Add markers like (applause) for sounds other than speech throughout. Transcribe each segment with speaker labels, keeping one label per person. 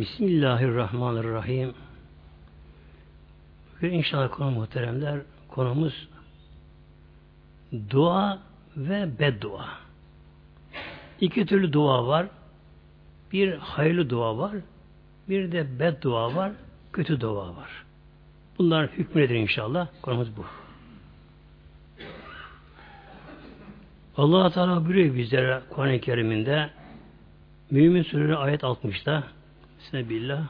Speaker 1: Bismillahirrahmanirrahim. Bugün inşallah konu muhteremler konumuz dua ve beddua. İki türlü dua var. Bir hayırlı dua var. Bir de beddua var. Kötü dua var. Bunların hükmü nedir inşallah? Konumuz bu. allah Teala buyuruyor bizlere Kur'an-ı Kerim'inde Mümin Suresi ayet 60'da Bismillah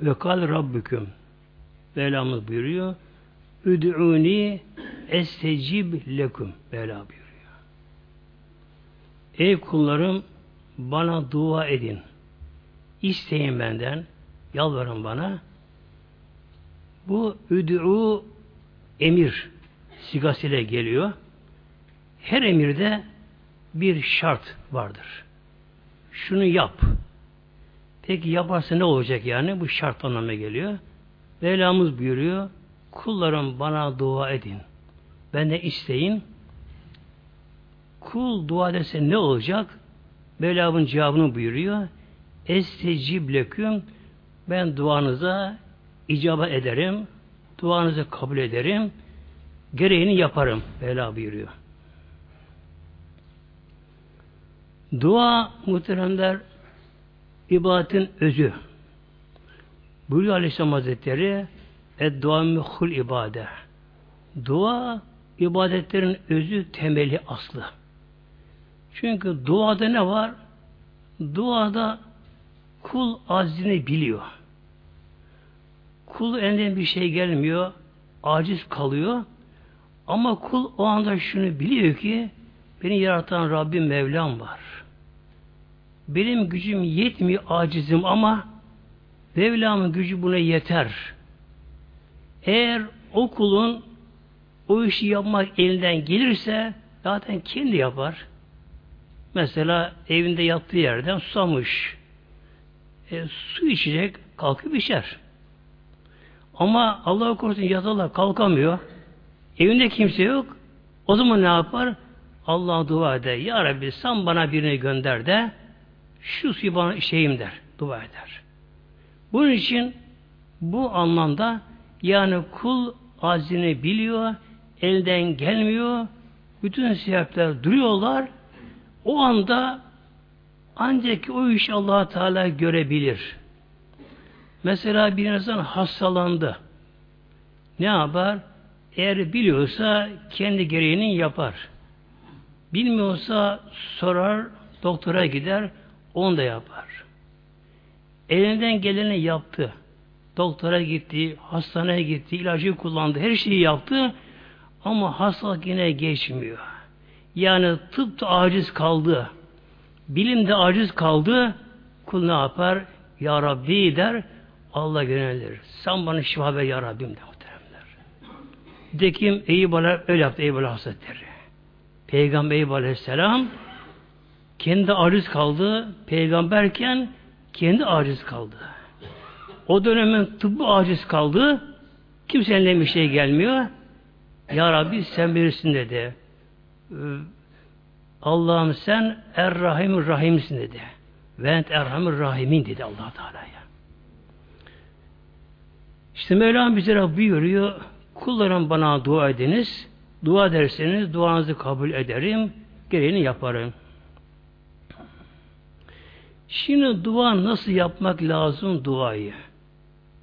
Speaker 1: Ve kal Rabbüküm Mevlamız buyuruyor Üd'uni estecib lekum Mevla buyuruyor. Ey kullarım bana dua edin. İsteyin benden, yalvarın bana. Bu üd'u emir sigasıyla geliyor. Her emirde bir şart vardır. Şunu yap. Peki yaparsa ne olacak yani? Bu şart anlamına geliyor. Mevlamız buyuruyor. Kullarım bana dua edin. Ben de isteyin. Kul dua ederse ne olacak? Mevlamın cevabını buyuruyor. Estecib leküm ben duanıza icaba ederim. Duanızı kabul ederim. Gereğini yaparım. Mevla buyuruyor. Dua muhteremler ibadetin özü. Buyuruyor Aleyhisselam Hazretleri Eddua mühul ibade. Dua ibadetlerin özü, temeli, aslı. Çünkü duada ne var? Duada kul azini biliyor. Kul elinden bir şey gelmiyor, aciz kalıyor. Ama kul o anda şunu biliyor ki beni yaratan Rabbim Mevlam var. Benim gücüm yetmiyor, acizim ama Mevlam'ın gücü buna yeter. Eğer o kulun o işi yapmak elinden gelirse zaten kendi yapar. Mesela evinde yattığı yerden susamış. E, su içecek, kalkıp içer. Ama Allah korusun yatarlar kalkamıyor. Evinde kimse yok. O zaman ne yapar? Allah'a dua eder. Ya Rabbi sen bana birini gönder de şu suyu bana şeyim der. Dua eder. Bunun için bu anlamda yani kul azini biliyor, elden gelmiyor, bütün sebepler duruyorlar. O anda ancak o iş allah Teala görebilir. Mesela bir insan hastalandı. Ne yapar? Eğer biliyorsa kendi gereğini yapar. Bilmiyorsa sorar, doktora gider, onu da yapar. Elinden geleni yaptı. Doktora gitti, hastaneye gitti, ilacı kullandı, her şeyi yaptı ama hastalık yine geçmiyor. Yani tıp da aciz kaldı. Bilim de aciz kaldı. Kul ne yapar? Ya Rabbi der, Allah yönelir. Sen bana şifa ver ya Rabbim de muhteremler. Dekim Eyüp Aleyhisselam öyle yaptı Eyüp Aleyhisselam. Peygamber Aleyhisselam kendi aciz kaldı. Peygamberken kendi aciz kaldı. O dönemin tıbbı aciz kaldı. Kimsenin bir şey gelmiyor. Ya Rabbi sen bilirsin dedi. Ee, Allah'ım sen Er-Rahimur Rahim'sin dedi. Ve ent Erhamur Rahimin dedi allah Teala'ya. İşte Mevlam bize buyuruyor. Kullarım bana dua ediniz. Dua ederseniz duanızı kabul ederim. Gereğini yaparım. Şimdi dua nasıl yapmak lazım duayı?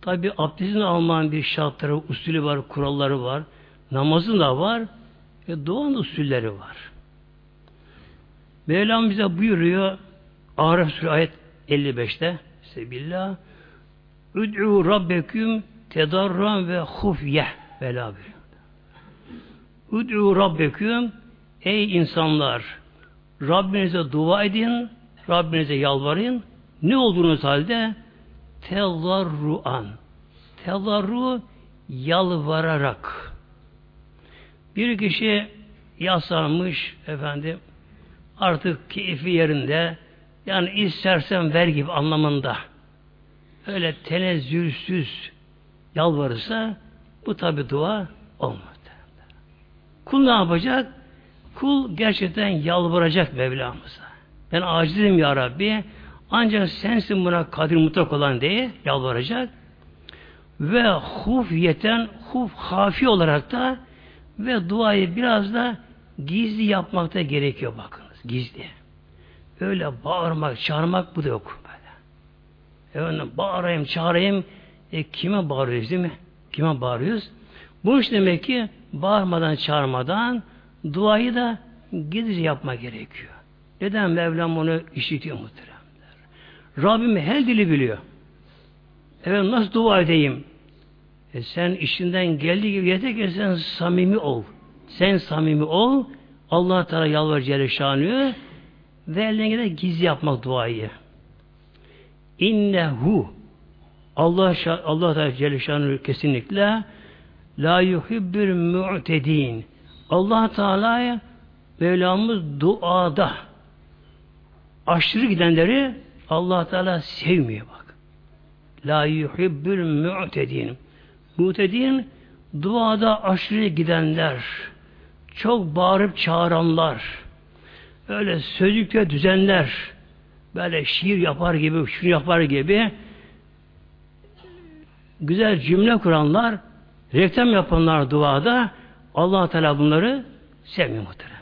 Speaker 1: Tabi abdestin almanın bir şartları, usulü var, kuralları var. Namazın da var. E, duanın usulleri var. Mevlam bize buyuruyor Araf Suresi ayet 55'te Sebillah Üd'ü Rabbeküm tedarran ve hufye vela Üd'ü Rabbeküm Ey insanlar. Rabbinize dua edin Rabbinize yalvarın. Ne olduğunuz halde? Tedarruan tedarru yalvararak. Bir kişi yasanmış efendim artık keyfi yerinde yani istersen ver gibi anlamında öyle tenezzülsüz yalvarırsa bu tabi dua olmaz. Kul ne yapacak? Kul gerçekten yalvaracak Mevlamıza. Ben acizim ya Rabbi. Ancak sensin buna kadir mutlak olan diye yalvaracak. Ve huf yeten, huf hafi olarak da ve duayı biraz da gizli yapmakta gerekiyor bakınız. Gizli. Öyle bağırmak, çağırmak bu da yok böyle. Efendim bağırayım, çağırayım. E, kime bağırıyoruz değil mi? Kime bağırıyoruz? Bu iş demek ki bağırmadan, çağırmadan duayı da gizli yapmak gerekiyor. Neden Mevlam onu işitiyor muhteremler? Rabbim her dili biliyor. Evet nasıl dua edeyim? E sen işinden geldiği gibi yeter ki sen samimi ol. Sen samimi ol. Allah Teala yalvar Celle ve eline gelir gizli yapmak duayı. İnnehu Allah Allah Teala Celle kesinlikle la yuhibbül mu'tedin. Allah Teala'ya Mevlamız duada aşırı gidenleri Allah Teala sevmiyor bak. La yuhibbül mu'tedin. Mu'tedin duada aşırı gidenler, çok bağırıp çağıranlar, öyle sözlükte düzenler, böyle şiir yapar gibi, şunu yapar gibi güzel cümle kuranlar, reklam yapanlar duada Allah Teala bunları sevmiyor muhteremler.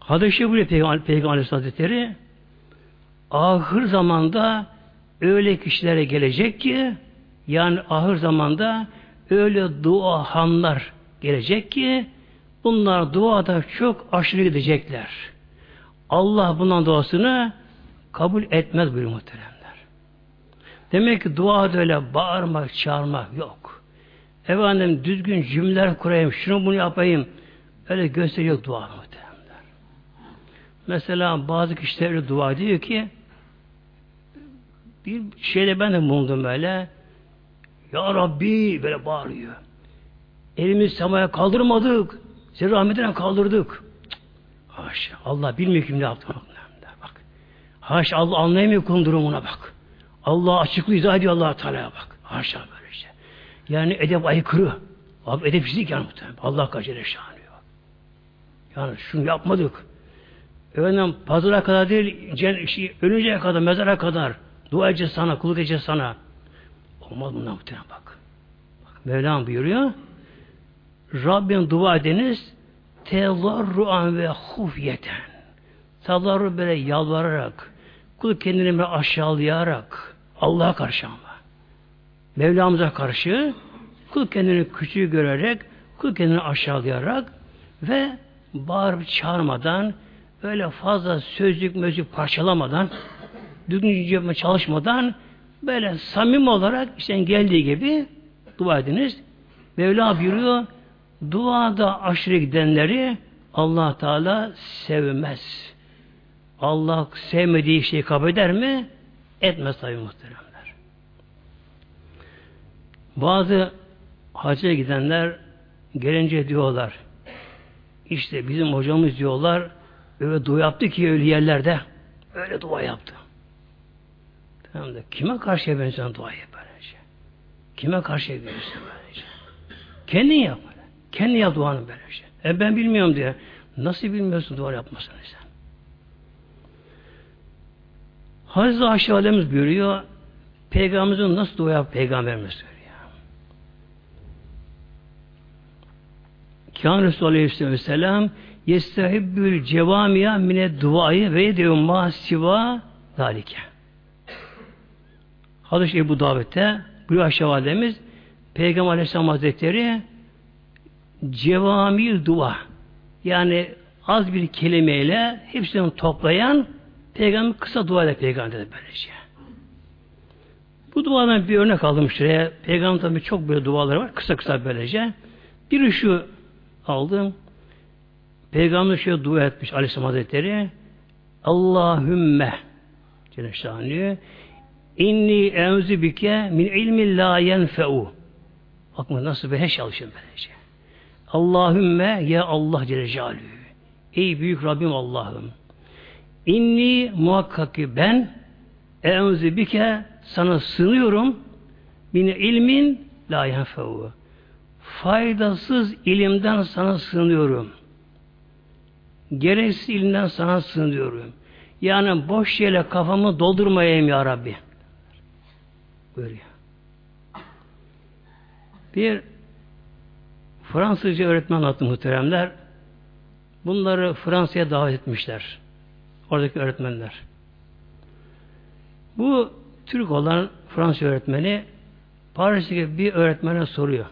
Speaker 1: Hadis-i Şerif'te Peygamber, Peygamber Hazretleri ahır zamanda öyle kişilere gelecek ki yani ahır zamanda öyle duahanlar gelecek ki bunlar duada çok aşırı gidecekler. Allah bundan duasını kabul etmez buyuruyor muhteremler. Demek ki duada öyle bağırmak, çağırmak yok. Efendim düzgün cümleler kurayım, şunu bunu yapayım. Öyle gösteriyor dua muhteremler. Mesela bazı kişiler dua diyor ki bir şeyde ben de bulundum böyle Ya Rabbi böyle bağırıyor. Elimizi semaya kaldırmadık. Seni rahmetine kaldırdık. Haşa. Allah bilmiyor kim ne yaptı. Bak. Haşa Allah anlayamıyor kulun durumuna bak. Allah açıklı izah ediyor allah Teala'ya bak. Haşa böyle şey. Yani edep aykırı. Abi edepsizlik yani muhtemelen. Allah kaçırır şanıyor. Yani şunu yapmadık. Efendim pazara kadar değil, cen, şey, ölünceye kadar, mezara kadar dua edeceğiz sana, kulluk edeceğiz sana. Olmaz bundan muhtemelen bak. bak Mevlam buyuruyor. Rabbim dua ediniz tezarruan ve hufyeten. Tezarru böyle yalvararak, kul kendini aşağılayarak, Allah'a karşı ama. Mevlamıza karşı kul kendini küçüğü görerek, kul kendini aşağılayarak ve bağırıp çağırmadan, öyle fazla sözlük mözlük parçalamadan, düzgün çalışmadan, böyle samim olarak işte geldiği gibi dua ediniz. Mevla buyuruyor, duada aşırı gidenleri Allah Teala sevmez. Allah sevmediği şeyi kabul eder mi? Etmez tabi muhteremler. Bazı hacca gidenler gelince diyorlar işte bizim hocamız diyorlar öyle dua yaptı ki öyle yerlerde öyle dua yaptı. Tamam da kime karşı yapıyorsun duayı böylece? Kime karşı yapıyorsun böylece? Kendin yap. Kendi yap duanı böylece. E ben bilmiyorum diye. Nasıl bilmiyorsun dua yapmasını sen? Hazreti Ayşe Validemiz buyuruyor, Peygamberimizin nasıl dua Peygamberimiz söylüyor. Kâne Resulü Aleyhisselam yestehibbül cevamiya mine duayı ve ediyor ma siva dalike. Hadis Ebu Davet'te buyuruyor Ayşe Validemiz Peygamber Aleyhisselam Hazretleri cevami dua yani az bir kelimeyle hepsini toplayan peygamber kısa dua eder peygamber dedi böylece. Bu duadan bir örnek aldım şuraya. Peygamber tabi çok böyle duaları var. Kısa kısa böylece. Biri şu aldım. Peygamber şöyle dua etmiş Aleyhisselam Hazretleri. Allahümme Cenab-ı Şanlı inni bike min ilmi la yenfe'u Bakın nasıl bir her şey alışın böylece. Allahümme ya Allah Celle. Ey büyük Rabbim Allah'ım. İnni muhakkak ki ben enzi bike sana sığınıyorum min ilmin la yenfe'u faydasız ilimden sana sığınıyorum. gereksiz ilimden sana sığınıyorum. Yani boş yere kafamı doldurmayayım ya Rabbi. Buyuruyor. Bir Fransızca öğretmen anlattı muhteremler. Bunları Fransa'ya davet etmişler. Oradaki öğretmenler. Bu Türk olan Fransız öğretmeni Paris'teki bir öğretmene soruyor.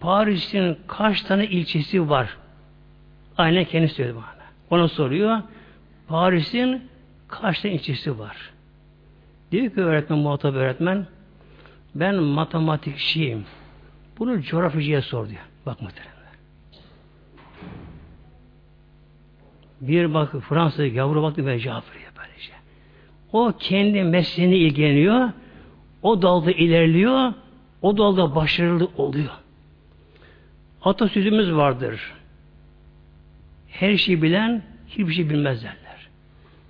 Speaker 1: Paris'in kaç tane ilçesi var? Aynen kendisi söyledi bana. Ona soruyor. Paris'in kaç tane ilçesi var? Diyor ki öğretmen, muhatap öğretmen ben matematikçiyim. Bunu coğrafyacıya sor diyor. Bak muhtemelen. Bir bak Fransa yavru baktı ve veriyor böylece. O kendi mesleğine ilgileniyor. O dalda ilerliyor. O dalda başarılı oluyor. Atasözümüz vardır. Her şeyi bilen hiçbir şey bilmez derler.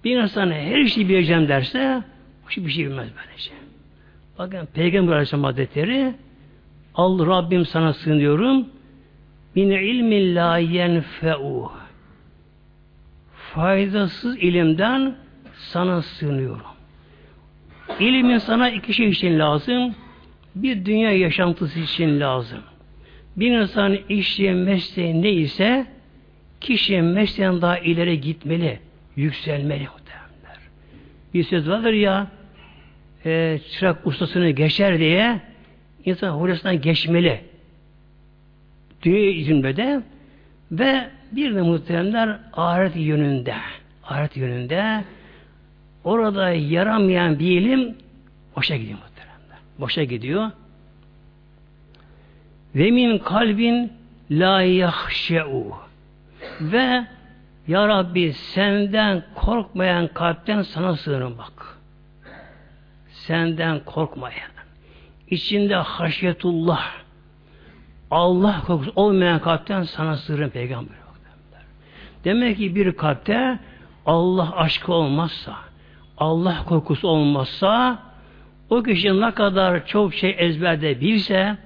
Speaker 1: Bir insan her şeyi bileceğim derse hiçbir şey bilmez böylece. Bakın Peygamber Aleyhisselam Hazretleri Al Rabbim sana sığınıyorum min ilmin la yenfe'u faydasız ilimden sana sığınıyorum. İlimin sana iki şey için lazım. Bir dünya yaşantısı için lazım. Bir insan işleyen mesleği neyse kişi mesleğin daha ileri gitmeli, yükselmeli muhtemelenler. Bir söz vardır ya e, çırak ustasını geçer diye insan hocasından geçmeli. Dünya izimde ve bir de muhteremler ahiret yönünde. Ahiret yönünde orada yaramayan bir ilim boşa gidiyor muhteremler. Boşa gidiyor. Ve min kalbin la yahşe'u ve Ya Rabbi senden korkmayan kalpten sana sığınırım bak. Senden korkmayan. içinde haşyetullah Allah korkusu olmayan kalpten sana sığınırım peygamber. Demek ki bir kalpte Allah aşkı olmazsa, Allah korkusu olmazsa o kişi ne kadar çok şey ezberde bilse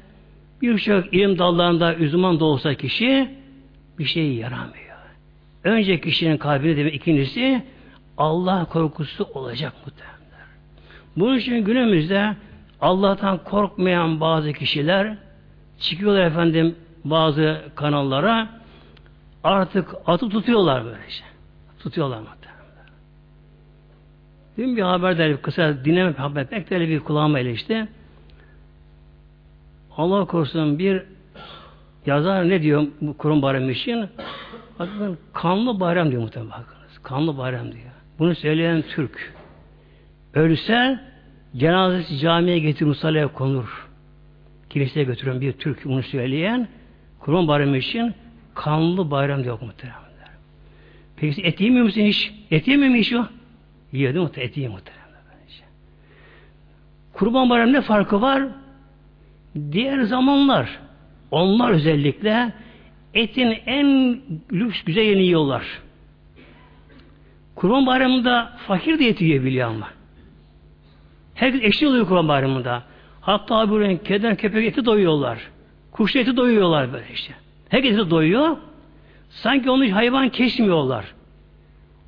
Speaker 1: birçok ilim dallarında uzman da olsa kişi bir şey yaramıyor. Önce kişinin kalbinde demek ikincisi Allah korkusu olacak muhtemelen. Bunun için günümüzde Allah'tan korkmayan bazı kişiler çıkıyorlar efendim bazı kanallara artık atı tutuyorlar böylece. Tutuyorlar muhtemelen. Dün bir haber derdi, kısa dinleme haber pek de bir kulağıma ilişti. Allah korusun bir yazar ne diyor bu kurum bayramı için? Bakın kanlı bayram diyor muhtemelen bakınız. Kanlı bayram diyor. Bunu söyleyen Türk. Ölse cenazesi camiye getir musallaya konur. Kiliseye götüren bir Türk bunu söyleyen Kurban bayramı için kanlı bayram diyor muhtemelen. Peki et yemiyor musun hiç? Et yemiyor mu hiç o? Yiyor değil mi? Et yiyor muhtemelen. Kurban bayramı ne farkı var? Diğer zamanlar onlar özellikle etin en lüks güzel yerini yiyorlar. Kurban bayramında fakir de eti yiyebiliyor ama. Herkes eşli oluyor kurban bayramında. Hatta böyle keden köpek eti doyuyorlar. Kuş eti doyuyorlar böyle işte. Herkes doyuyor. Sanki onu hayvan kesmiyorlar.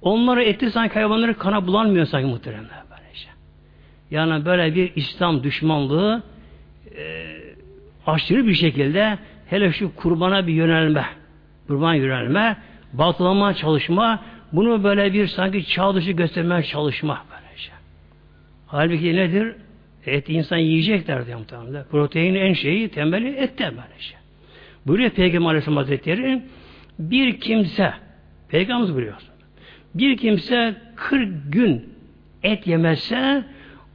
Speaker 1: Onları eti sanki hayvanları kana bulanmıyor sanki muhteremler böyle işte. Yani böyle bir İslam düşmanlığı e, aşırı bir şekilde hele şu kurbana bir yönelme, kurban yönelme, batılama çalışma, bunu böyle bir sanki çağ dışı göstermeye çalışma böylece. Halbuki nedir? Et insan yiyecekler diyor muhtemelen. Protein en şeyi, temeli ette böylece. Buyuruyor Peygamber Aleyhisselam Hazretleri bir kimse Peygamberimiz buyuruyor. Bir kimse 40 gün et yemezse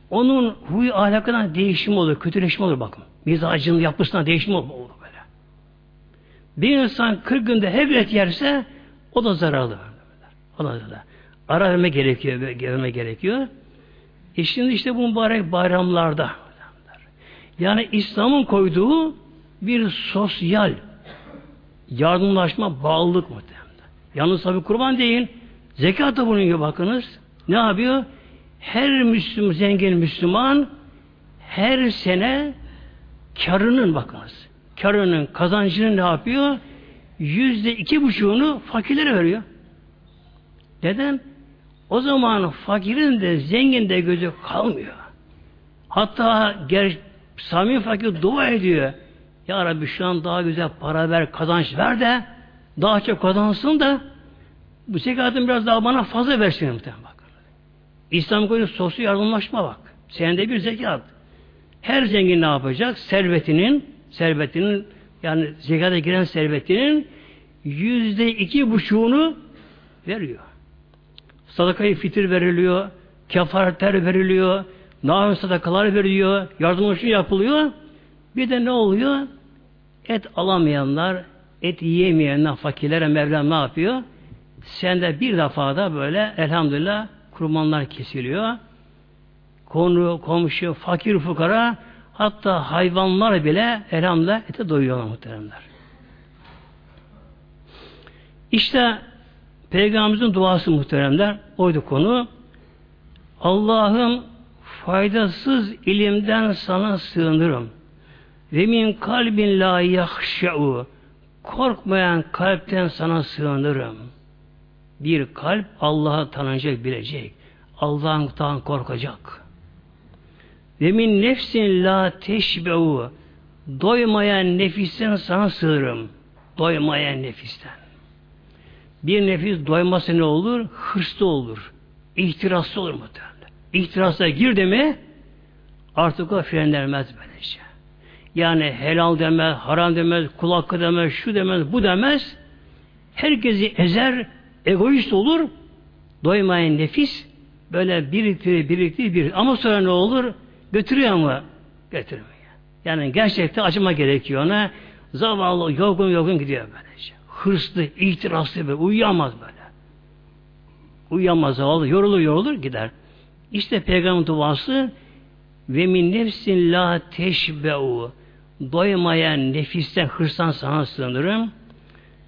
Speaker 1: onun huy ahlakından değişim olur, kötüleşme olur bakın. Mizacının yapısından değişim olur böyle. Bir insan 40 günde hep et yerse o da zararlı. O da zararlı. Ara verme gerekiyor, verme gerekiyor. E şimdi işte bu mübarek bayramlarda yani İslam'ın koyduğu bir sosyal yardımlaşma, bağlılık muhtemelen. Yalnız tabi kurban değil, zekat da bunun gibi bakınız. Ne yapıyor? Her Müslüman, zengin Müslüman her sene karının bakınız. Karının, kazancını ne yapıyor? yüzde iki buçuğunu fakirlere veriyor. Neden? O zaman fakirin de zengin de gözü kalmıyor. Hatta ger samimi fakir dua ediyor. Ya Rabbi şu an daha güzel para ver, kazanç ver de daha çok kazansın da bu zekatın biraz daha bana fazla versin muhtemelen bak. İslam koyunu sosyal yardımlaşma bak. Senede bir zekat. Her zengin ne yapacak? Servetinin, servetinin yani zekata giren servetinin yüzde iki buçuğunu veriyor. Sadakayı fitir veriliyor, kefaretler veriliyor, naim sadakalar veriliyor, yardımlaşma yapılıyor. Bir de ne oluyor? Et alamayanlar, et yiyemeyenler, fakirlere Mevlam ne yapıyor? Sende bir defada böyle elhamdülillah kurbanlar kesiliyor. Konu, komşu, fakir, fukara hatta hayvanlar bile elhamdülillah ete doyuyorlar muhteremler. İşte Peygamberimizin duası muhteremler oydu konu. Allah'ım faydasız ilimden sana sığınırım. Ve min kalbin la yahşa'u korkmayan kalpten sana sığınırım. Bir kalp Allah'ı tanıyacak, bilecek. Allah'tan korkacak. Ve min nefsin la teşbe'u doymayan nefisten sana sığırım. Doymayan nefisten. Bir nefis doyması ne olur? Hırslı olur. İhtiraslı olur muhtemelen. İhtirasa girdi mi artık o frenlenmez böylece. Yani helal demez, haram demez, kul hakkı demez, şu demez, bu demez. Herkesi ezer, egoist olur. Doymayan nefis böyle biriktirir, biriktirir, bir Ama sonra ne olur? Götürüyor ama götürmüyor. Yani gerçekten acıma gerekiyor ona. Zavallı, yorgun yorgun gidiyor böylece. Hırslı, ihtiraslı ve uyuyamaz böyle. Uyuyamaz zavallı, yorulur yorulur gider. İşte peygamber duası ve min nefsin la teşbe'u doymayan nefisten hırsan sana sığınırım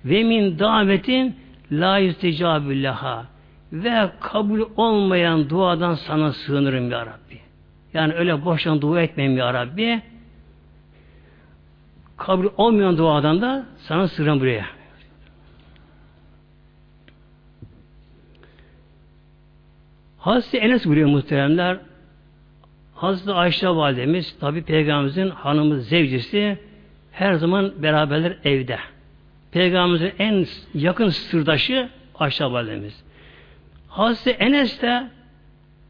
Speaker 1: ve min davetin la yüstecabüllaha ve kabul olmayan duadan sana sığınırım ya Rabbi. Yani öyle boştan dua etmeyeyim ya Rabbi. Kabul olmayan duadan da sana sığınırım buraya. Hazreti Enes buyuruyor muhteremler Hazreti Ayşe validemiz tabi peygamberimizin hanımı zevcisi her zaman beraberler evde. Peygamberimizin en yakın sırdaşı Ayşe validemiz. Hazreti Enes de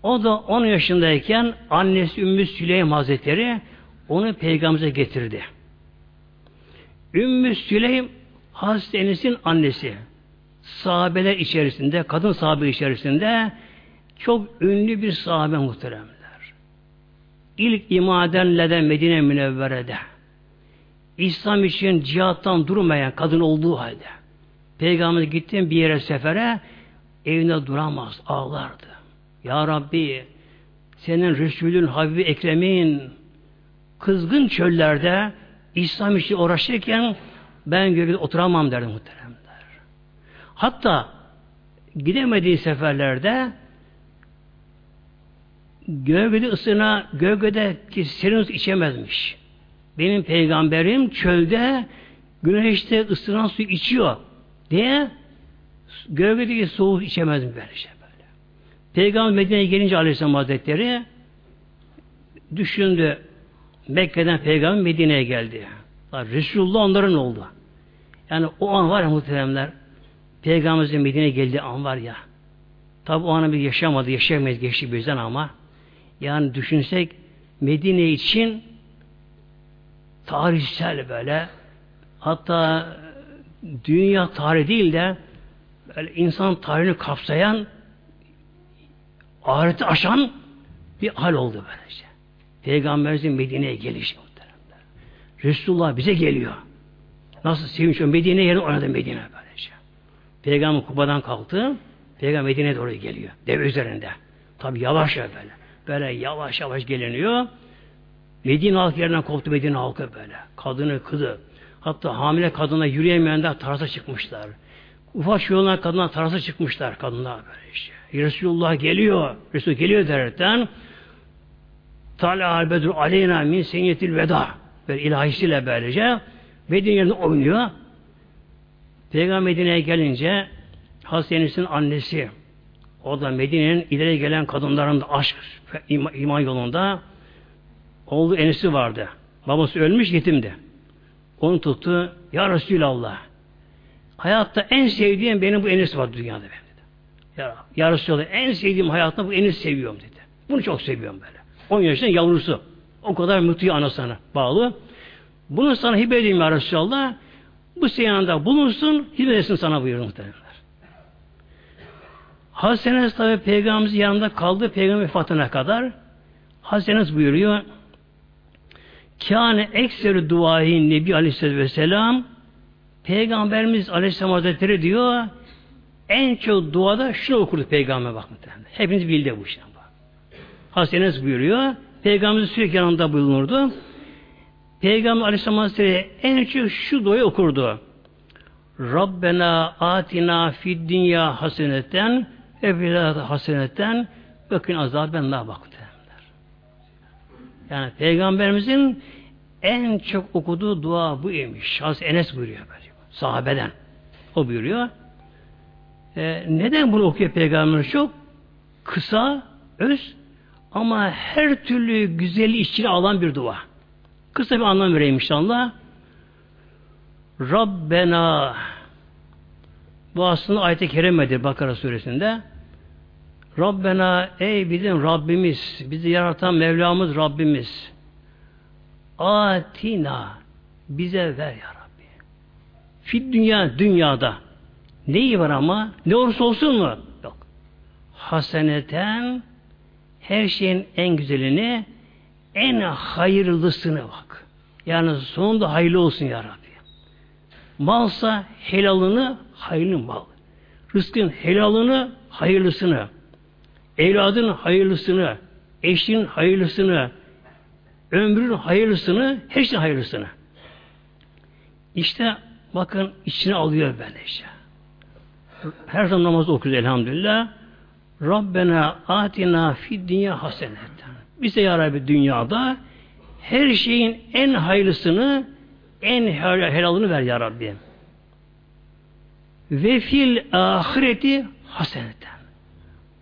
Speaker 1: o da 10 yaşındayken annesi Ümmü Süleym Hazretleri onu peygamberimize getirdi. Ümmü Süleym Hazreti Enes'in annesi. Sahabeler içerisinde, kadın sahabe içerisinde çok ünlü bir sahabe muhteremler. İlk imadenleden Medine Münevvere'de İslam için cihattan durmayan kadın olduğu halde Peygamber gittiğim bir yere sefere evine duramaz, ağlardı. Ya Rabbi senin Resulün Habibi Ekrem'in kızgın çöllerde İslam için uğraşırken ben gölgede oturamam derdi muhteremler. Hatta gidemediği seferlerde gölgede ısına, gölgede ki serin içemezmiş. Benim peygamberim çölde güneşte ısınan su içiyor diye gölgedeki soğuk içemez mi böyle şey böyle. Peygamber Medine'ye gelince Aleyhisselam Hazretleri düşündü. Mekke'den peygamber Medine'ye geldi. Resulullah onların oldu. Yani o an var ya muhteremler Peygamberimizin Medine'ye geldiği an var ya tabi o anı bir yaşamadı, yaşayamayız geçti bizden ama yani düşünsek Medine için tarihsel böyle hatta dünya tarihi değil de böyle insan tarihini kapsayan ahireti aşan bir hal oldu böylece. Peygamberimizin Medine'ye gelişi muhteremler. Resulullah bize geliyor. Nasıl sevinç Medine yerine oynadı Medine böylece. Peygamber Kuba'dan kalktı. Peygamber Medine'ye doğru geliyor. Deve üzerinde. Tabi yavaş ya böyle. Böyle yavaş yavaş geliniyor. Medine halkı yerinden koptu Medine halkı böyle. Kadını, kızı. Hatta hamile kadına yürüyemeyenler tarasa çıkmışlar. Ufak yollar kadına tarasa çıkmışlar kadınlar böyle işte. Resulullah geliyor. Resul geliyor derken Tala albedur aleyna min senyetil veda. Böyle ilahisiyle böylece Medine yerinde oynuyor. Peygamber Medine'ye gelince Hasan'ın annesi o da Medine'nin ileri gelen kadınların da aşk iman yolunda oğlu enisi vardı. Babası ölmüş yetimdi. Onu tuttu. Ya Resulallah hayatta en sevdiğim benim bu enis var dünyada benim dedi. Ya, ya Resulallah en sevdiğim hayatta bu enis seviyorum dedi. Bunu çok seviyorum böyle. 10 yaşında yavrusu. O kadar mutlu anasına bağlı. Bunu sana hibe edeyim ya Resulallah. Bu seyanında bulunsun, hibe sana buyurun muhtemelenler. Hazreti tabi peygamberimizin yanında kaldı peygamber vefatına kadar. Hazreti buyuruyor Kâne ekseri duahin Nebi Aleyhisselatü Vesselam Peygamberimiz Aleyhisselam Hazretleri diyor en çok duada şunu okurdu peygamber bakın. Hepiniz bildi bu işten. Hazreti buyuruyor. Peygamberimiz sürekli yanında bulunurdu. Peygamber Aleyhisselam Hazretleri en çok şu duayı okurdu. Rabbena atina fid dünya haseneten ve fil haseneten bakın azaben la baktı. Yani Peygamberimizin en çok okuduğu dua bu imiş. Hazreti Enes buyuruyor böyle. Sahabeden. O buyuruyor. Ee, neden bunu okuyor Peygamberimiz çok? Kısa, öz ama her türlü güzeli içine alan bir dua. Kısa bir anlam vereyim inşallah. Rabbena bu aslında ayet-i kerimedir Bakara suresinde. Rabbena ey bizim Rabbimiz, bizi yaratan Mevlamız Rabbimiz. Atina bize ver ya Rabbi. Fit dünya dünyada. Neyi var ama? Ne olursa olsun mu? Yok. Haseneten her şeyin en güzelini en hayırlısını bak. Yani sonunda hayırlı olsun ya Rabbi. Malsa helalını hayırlı mal. Rızkın helalını hayırlısını. Evladın hayırlısını. Eşin hayırlısını. Ömrün hayırlısını. Her şeyin hayırlısını. İşte bakın içine alıyor böylece. Her zaman namaz okuyoruz elhamdülillah. Rabbena atina fid dünya haseneten. Bize ya Rabbi dünyada her şeyin en hayırlısını, en helalını ver ya Rabbi. Ve fil ahireti haseneten.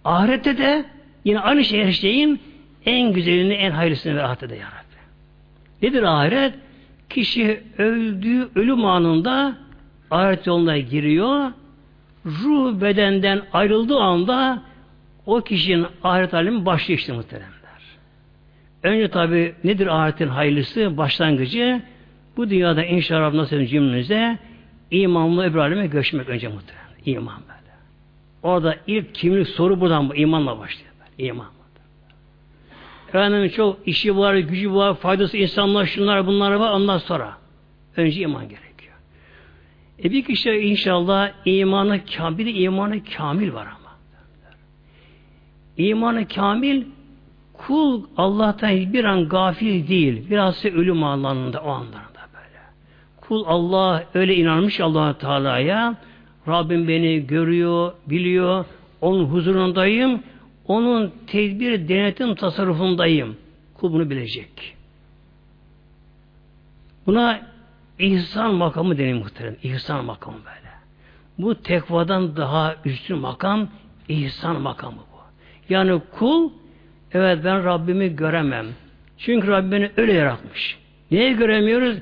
Speaker 1: Ahirette de yine aynı şey her şeyin en güzelini, en hayırlısını de ya Rabbi. Nedir ahiret? Kişi öldüğü ölüm anında ahiret yoluna giriyor. Ruh bedenden ayrıldığı anda o kişinin ahiret alemi başlıyor işte muhteremler. Önce tabi nedir ahiretin hayırlısı? Başlangıcı bu dünyada inşallah nasıl cümlemize imanlı İbrahim'e göçmek önce muhterem. İman böyle. Orada ilk kimlik soru buradan bu. imanla başlıyor. Böyle. İman. Efendim çok işi var, gücü var, faydası insanlar, şunlar bunlar var ondan sonra. Önce iman gerekiyor. E bir kişi inşallah imanı kamil, bir de imanı kamil var ama. İmanı kamil kul Allah'tan hiçbir an gafil değil. Biraz ölüm anlarında o anlarında. Kul Allah öyle inanmış allah Teala'ya Rabbim beni görüyor, biliyor, onun huzurundayım, onun tedbir, denetim tasarrufundayım. Kul bunu bilecek. Buna ihsan makamı denir muhterem. İhsan makamı böyle. Bu tekvadan daha üstün makam ihsan makamı. Yani kul evet ben Rabbimi göremem. Çünkü Rabbim beni öyle yaratmış. Niye göremiyoruz?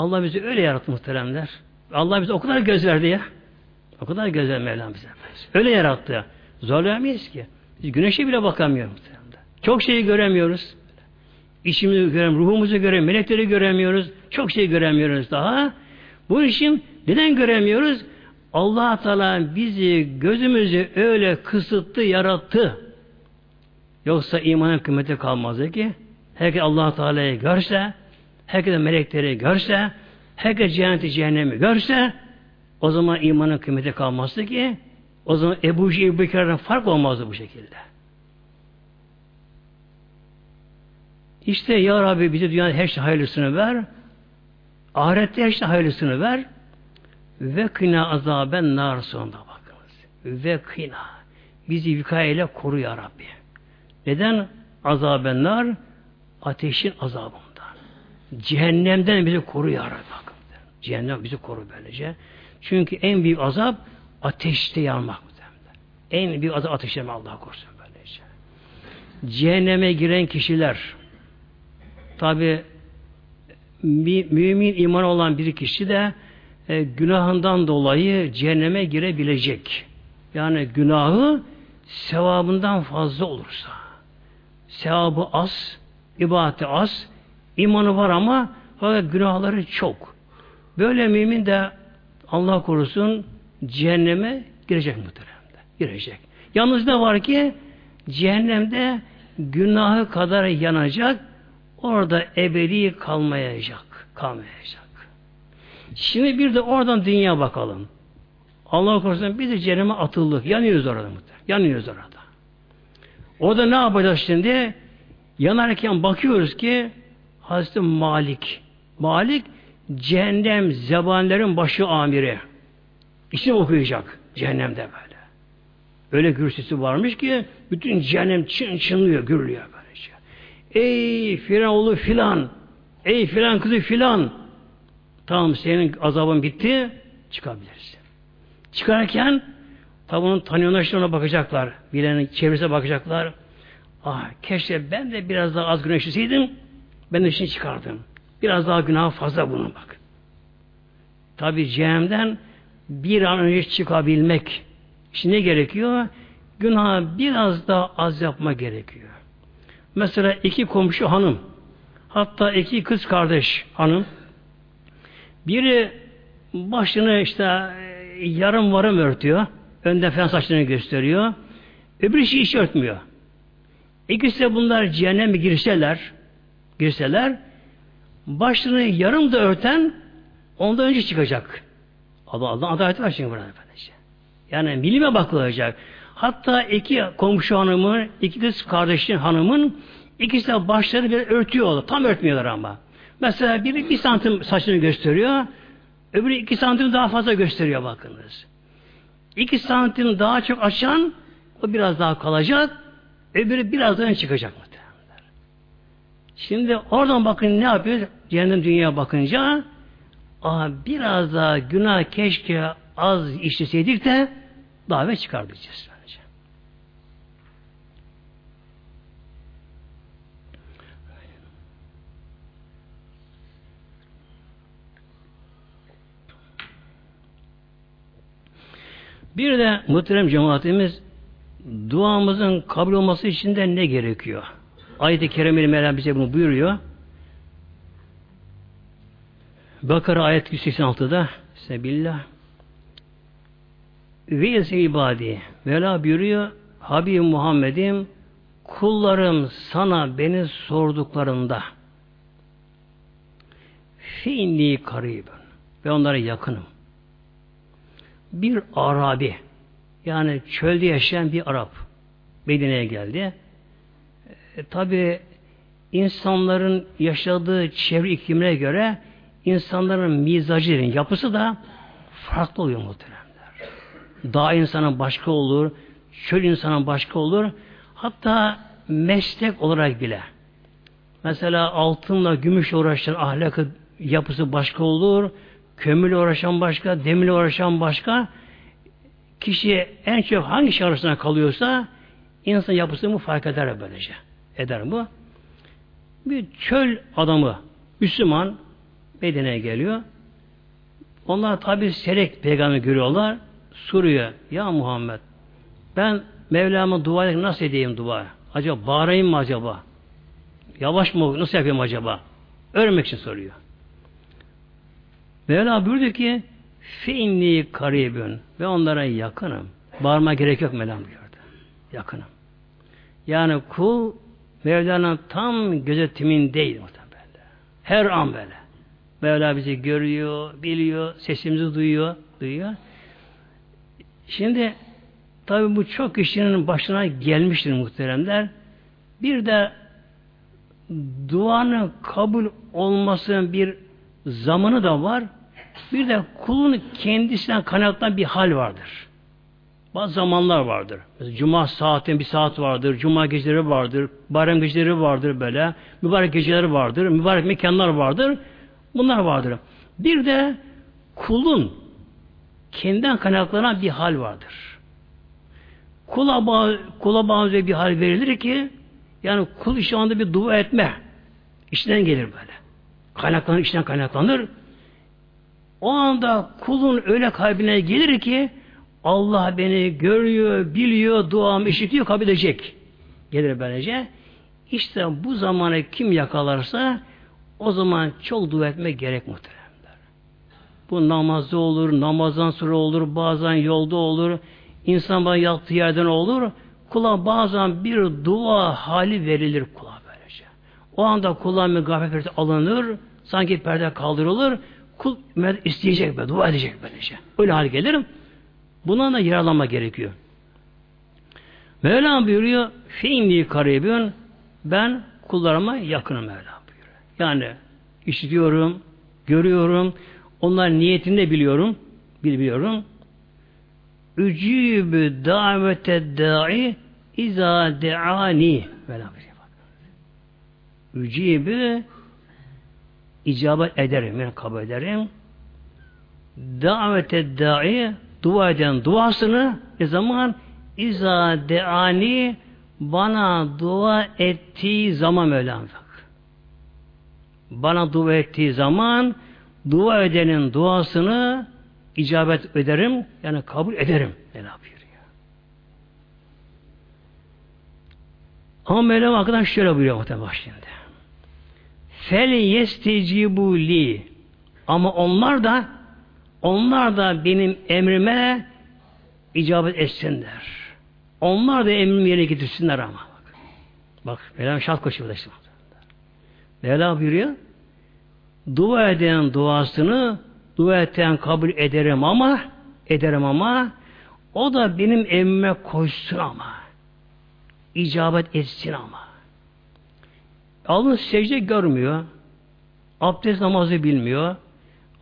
Speaker 1: Allah bizi öyle yarattı muhteremler. Allah bize o kadar göz verdi ya. O kadar göz verdi Mevlam bize. Öyle yarattı. Zorlayamayız ki. Biz güneşe bile bakamıyoruz muhteremler. Çok şeyi göremiyoruz. İçimizi göremiyoruz, ruhumuzu göremiyoruz, melekleri göremiyoruz. Çok şey göremiyoruz daha. Bu için neden göremiyoruz? allah Teala bizi, gözümüzü öyle kısıtlı yarattı. Yoksa imanın kıymeti kalmazdı ki. Herkes allah Teala'yı görse, herkes melekleri görse, herkes cenneti cehennemi görse, o zaman imanın kıymeti kalmazdı ki, o zaman Ebu Bekir'den fark olmazdı bu şekilde. İşte Ya Rabbi bize dünyada her şey hayırlısını ver, ahirette her şey hayırlısını ver, ve kına azaben nar sonunda bakınız. Ve kına. Bizi vikayeyle koru ya Rabbi. Neden? Azabenler ateşin azabından. Cehennemden bizi koru ya Rabbi. Cehennem bizi koru böylece. Çünkü en büyük azap ateşte yanmak. En büyük azap ateşte Allah korusun böylece. Cehenneme giren kişiler tabi mümin iman olan bir kişi de e, günahından dolayı cehenneme girebilecek. Yani günahı sevabından fazla olursa. Sevabı az, ibadeti az, imanı var ama fakat günahları çok. Böyle mümin de Allah korusun cehenneme girecek muhteremde. Girecek. Yalnız ne var ki cehennemde günahı kadar yanacak orada ebedi kalmayacak. Kalmayacak. Şimdi bir de oradan dünya bakalım. Allah korusun biz de cehenneme atıldık. Yanıyoruz orada muhtemelen. Yanıyoruz orada. Orada ne yapacağız şimdi? Yanarken bakıyoruz ki Hazreti Malik Malik cehennem zebanilerin başı amiri. İsim okuyacak cehennemde böyle. Öyle gürsüsü varmış ki bütün cehennem çın çınlıyor, gürlüyor böylece. Ey filan oğlu filan, ey filan kızı filan, tamam senin azabın bitti, çıkabilirsin. Çıkarken tabi onun tanıyorlar bakacaklar. Bilenin çevresine bakacaklar. Ah keşke ben de biraz daha az güneşlisiydim. Ben işini çıkardım. Biraz daha günah fazla bunun bak. Tabi cehennemden bir an önce çıkabilmek için ne gerekiyor? Günah biraz daha az yapma gerekiyor. Mesela iki komşu hanım, hatta iki kız kardeş hanım, biri başını işte e, yarım varım örtüyor, önde fen saçlarını gösteriyor, öbürü hiç örtmüyor. İkisi de bunlar cehenneme girseler, girseler, başını yarım da örten ondan önce çıkacak. Allah Allah adalet var şimdi burada efendice. Yani milime bakılacak. Hatta iki komşu hanımın, iki kız kardeşin hanımın ikisi de başları bir örtüyorlar. Tam örtmüyorlar ama. Mesela biri bir santim saçını gösteriyor, öbürü iki santim daha fazla gösteriyor bakınız. İki santim daha çok açan o biraz daha kalacak, öbürü biraz daha çıkacak. Şimdi oradan bakın ne yapıyor? Cehennem dünyaya bakınca Aa, biraz daha günah keşke az işleseydik de davet çıkarmayacağız. Bence. Bir de muhterem cemaatimiz duamızın kabul olması için de ne gerekiyor? Ayet-i Kerime'li Mevlam bize bunu buyuruyor. Bakara ayet 186'da Sebillah ve ise ibadi Vela buyuruyor Habib Muhammed'im kullarım sana beni sorduklarında fiinni karibim ve onlara yakınım. Bir Arabi yani çölde yaşayan bir Arap Medine'ye geldi. E, Tabi insanların yaşadığı çevre iklimine göre insanların mizacı, yapısı da farklı oluyor muhteremler. Dağ insanın başka olur, çöl insanın başka olur. Hatta meslek olarak bile. Mesela altınla, gümüşle uğraşan ahlakı yapısı başka olur. Kömürle uğraşan başka, demirle uğraşan başka. Kişi en çok hangi şey arasında kalıyorsa insan yapısını fark eder böylece. Eder bu. Bir çöl adamı, Müslüman, Medine'ye geliyor. Onlar tabi serek peygamber görüyorlar. Soruyor. Ya Muhammed ben Mevlam'a dua nasıl edeyim dua? Acaba bağırayım mı acaba? Yavaş mı? Nasıl yapayım acaba? Öğrenmek için soruyor. Mevla buyurdu ki Feinni karibün ve onlara yakınım. Bağırma gerek yok Mevlam buyurdu. Yakınım. Yani kul Mevla'nın tam gözetimin değil muhtemelen. Her an böyle. Mevla bizi görüyor, biliyor, sesimizi duyuyor, duyuyor. Şimdi tabi bu çok kişinin başına gelmiştir muhteremler. Bir de duanın kabul olmasının bir zamanı da var. Bir de kulun kendisinden kaynaklanan bir hal vardır. Bazı zamanlar vardır. Mesela Cuma saatin bir saat vardır. Cuma geceleri vardır. Bayram geceleri vardır böyle. Mübarek geceleri vardır. Mübarek mekanlar vardır. Bunlar vardır. Bir de kulun kendinden kaynaklanan bir hal vardır. Kula, bağ, kula bazı bir hal verilir ki yani kul şu anda bir dua etme işten gelir böyle. Kaynaklanır, işten kaynaklanır. O anda kulun öyle kalbine gelir ki Allah beni görüyor, biliyor, duamı işitiyor, kabul edecek. Gelir böylece. İşte bu zamanı kim yakalarsa o zaman çok dua etmek gerek muhteremler. Bu namazda olur, namazdan sonra olur, bazen yolda olur, insan bazen yattığı yerden olur. Kula bazen bir dua hali verilir kula böylece. O anda kula bir gaflet alınır, sanki perde kaldırılır, kul isteyecek be, dua edecek böylece. Öyle hal gelir. Buna da yararlanma gerekiyor. Mevlam buyuruyor, fi'inli karibün, ben kullarıma yakınım Mevlam buyuruyor. Yani işitiyorum, görüyorum, onlar niyetini de biliyorum, biliyorum. Ücübü davete da'i İza de'ani Ücibü icabet ederim, yani kabul ederim. Davete da'i dua eden duasını ne zaman İza de'ani bana dua ettiği zaman Mevlam bana dua ettiği zaman dua edenin duasını icabet ederim yani kabul ederim. Ne yapıyor? Ama Mevlam arkadan şöyle buyuruyor muhtemelen bak şimdi. Fel yestecibu li ama onlar da onlar da benim emrime icabet etsinler. Onlar da emrimi yerine getirsinler ama. Bak, Mevlam şart koşuyor işte. Mevlam buyuruyor. Dua eden duasını dua eten kabul ederim ama ederim ama o da benim emrime koşsun ama icabet etsin ama. Alın secde görmüyor. Abdest namazı bilmiyor.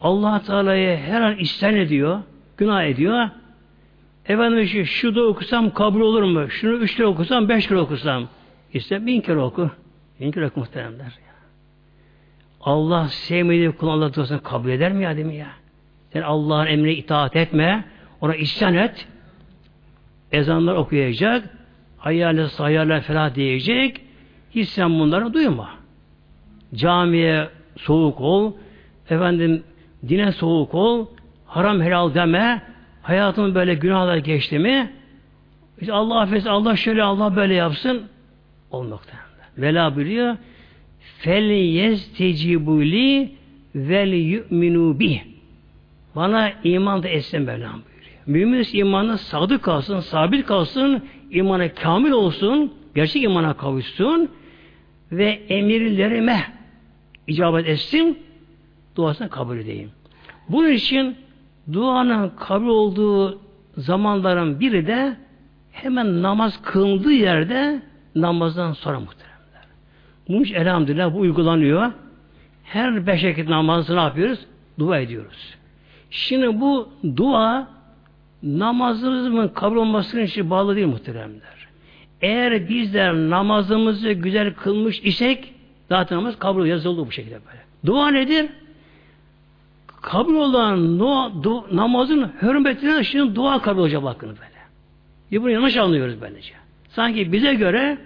Speaker 1: Allah Teala'ya her an isyan ediyor. Günah ediyor. Efendim şu, şu da okusam kabul olur mu? Şunu üç kere okusam, beş kere okusam. İşte bin kere oku. Bin kere oku muhteremler. Allah sevmediği kul Allah duasını kabul eder mi ya değil mi ya? Sen Allah'ın emrine itaat etme. Ona isyan et. Ezanlar okuyacak hayale sayale falan diyecek. Hiç sen bunları duyma. Camiye soğuk ol. Efendim dine soğuk ol. Haram helal deme. Hayatın böyle günahlar geçti mi işte Allah affetsin, Allah şöyle, Allah böyle yapsın. Olmakta. Vela biliyor. Fel yestecibuli vel yu'minu bih. Bana iman da etsin Mevlam buyuruyor. Mümin imanı sadık kalsın, sabit kalsın, imana kamil olsun, gerçek imana kavuşsun ve emirlerime icabet etsin, duasını kabul edeyim. Bunun için duanın kabul olduğu zamanların biri de hemen namaz kılındığı yerde namazdan sonra muhteremler. Bunun için elhamdülillah bu uygulanıyor. Her beş vakit namazı ne yapıyoruz? Dua ediyoruz. Şimdi bu dua namazımızın kabul olmasının için bağlı değil muhteremler. Eğer bizler namazımızı güzel kılmış isek zaten namaz kabul yazıldı bu şekilde böyle. Dua nedir? Kabul olan dua, dua, namazın hürmetine şimdi dua kabul olacak bakın böyle. Ya bunu yanlış anlıyoruz böylece. Sanki bize göre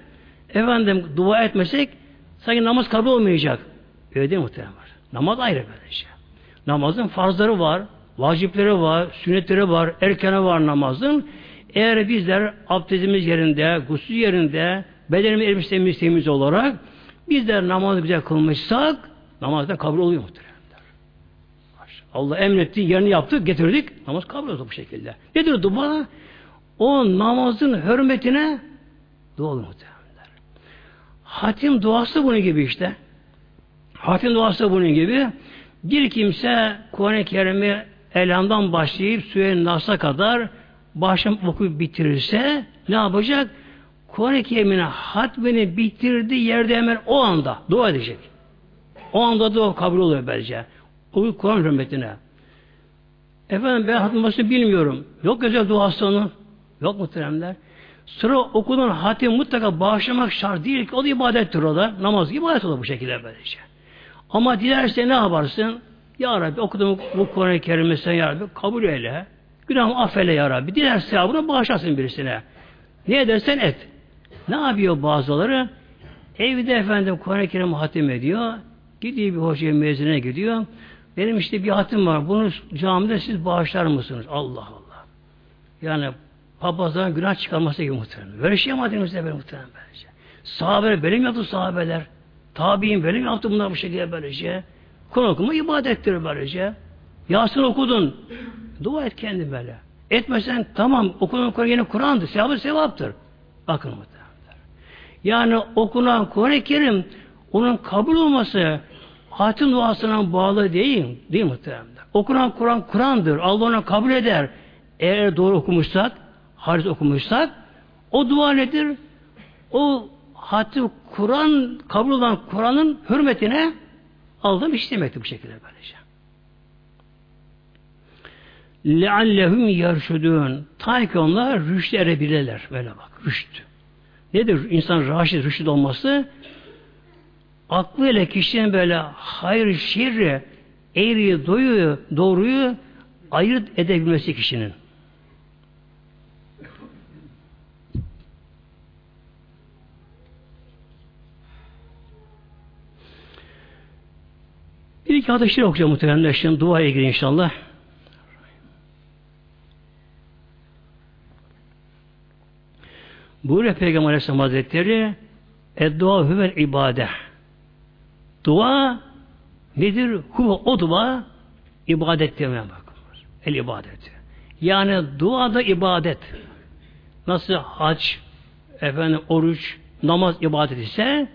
Speaker 1: efendim dua etmesek sanki namaz kabul olmayacak. Öyle değil muhtemelen. Namaz ayrı böylece. Namazın farzları var, vacipleri var, sünnetleri var, erkene var namazın. Eğer bizler abdestimiz yerinde, gusül yerinde, bedenimiz elbisemiz temiz olarak bizler namazı güzel kılmışsak namazda kabul oluyor muhtemelen. Allah emretti, yerini yaptık, getirdik, namaz kabul oldu bu şekilde. Nedir dua? O namazın hürmetine dua olur. Hatim duası bunun gibi işte. Hatim duası bunun gibi. Bir kimse Kuran-ı Kerim'i Elham'dan başlayıp Süreyin Nas'a kadar başım okuyup bitirirse ne yapacak? Kuran-ı Kerim'ine hatmini bitirdiği yerde hemen o anda dua edecek. O anda da o kabul oluyor bence. O Kur'an hürmetine. Efendim ben hatmasını bilmiyorum. Yok güzel duası onun. Yok muhteremler. Sıra okuduğun hatim mutlaka bağışlamak şart değil ki. O da ibadettir o da. Namaz ibadet olur bu şekilde böylece. Ama dilerse ne yaparsın? Ya Rabbi okudum bu Kur'an-ı Kerim'i sen Ya Rabbi kabul eyle. Günahımı affeyle ya Rabbi. Diler sevabını bağışlasın birisine. Ne edersen et. Ne yapıyor bazıları? Evde efendim Kur'an-ı Kerim hatim ediyor. Gidiyor bir hocaya mezune gidiyor. Benim işte bir hatim var. Bunu camide siz bağışlar mısınız? Allah Allah. Yani papazdan günah çıkarması gibi muhtemelen. Böyle şey mi adınızda böyle muhtemelen böylece. Sahabeler benim yaptı sahabeler. Tabi'in benim yaptı bunlar bu şekilde böylece. Kur'an okuma ibadettir böylece. Yasin okudun. Dua et kendi böyle. Etmesen tamam okunan Kur'an yine Kur'an'dır. Sevabı sevaptır. Bakın muhtemelen. Yani okunan Kur'an-ı Kerim onun kabul olması hatim duasına bağlı değil. Değil muhtemelen. Okunan Kur'an Kur'an'dır. Allah onu kabul eder. Eğer doğru okumuşsak, haris okumuşsak o dua nedir? O hatim Kur'an kabul olan Kur'an'ın hürmetine aldığım iş demektir bu şekilde böylece. لَعَلَّهُمْ يَرْشُدُونَ Ta ki onlar rüşt erebilirler. Böyle bak, rüşt. Nedir insan raşid, rüşid olması? Aklıyla kişinin böyle hayır, şirri, eğriyi, doyu, doğruyu ayırt edebilmesi kişinin. Bir iki hadisleri okuyacağım muhtemelen şimdi duaya ilgili inşallah. Buyuruyor Peygamber Aleyhisselam Hazretleri Eddua huvel ibade. Dua nedir? Huve o dua ibadet demeye bakılır. El ibadet. Yani dua da ibadet. Nasıl hac, efendim oruç, namaz ibadet ise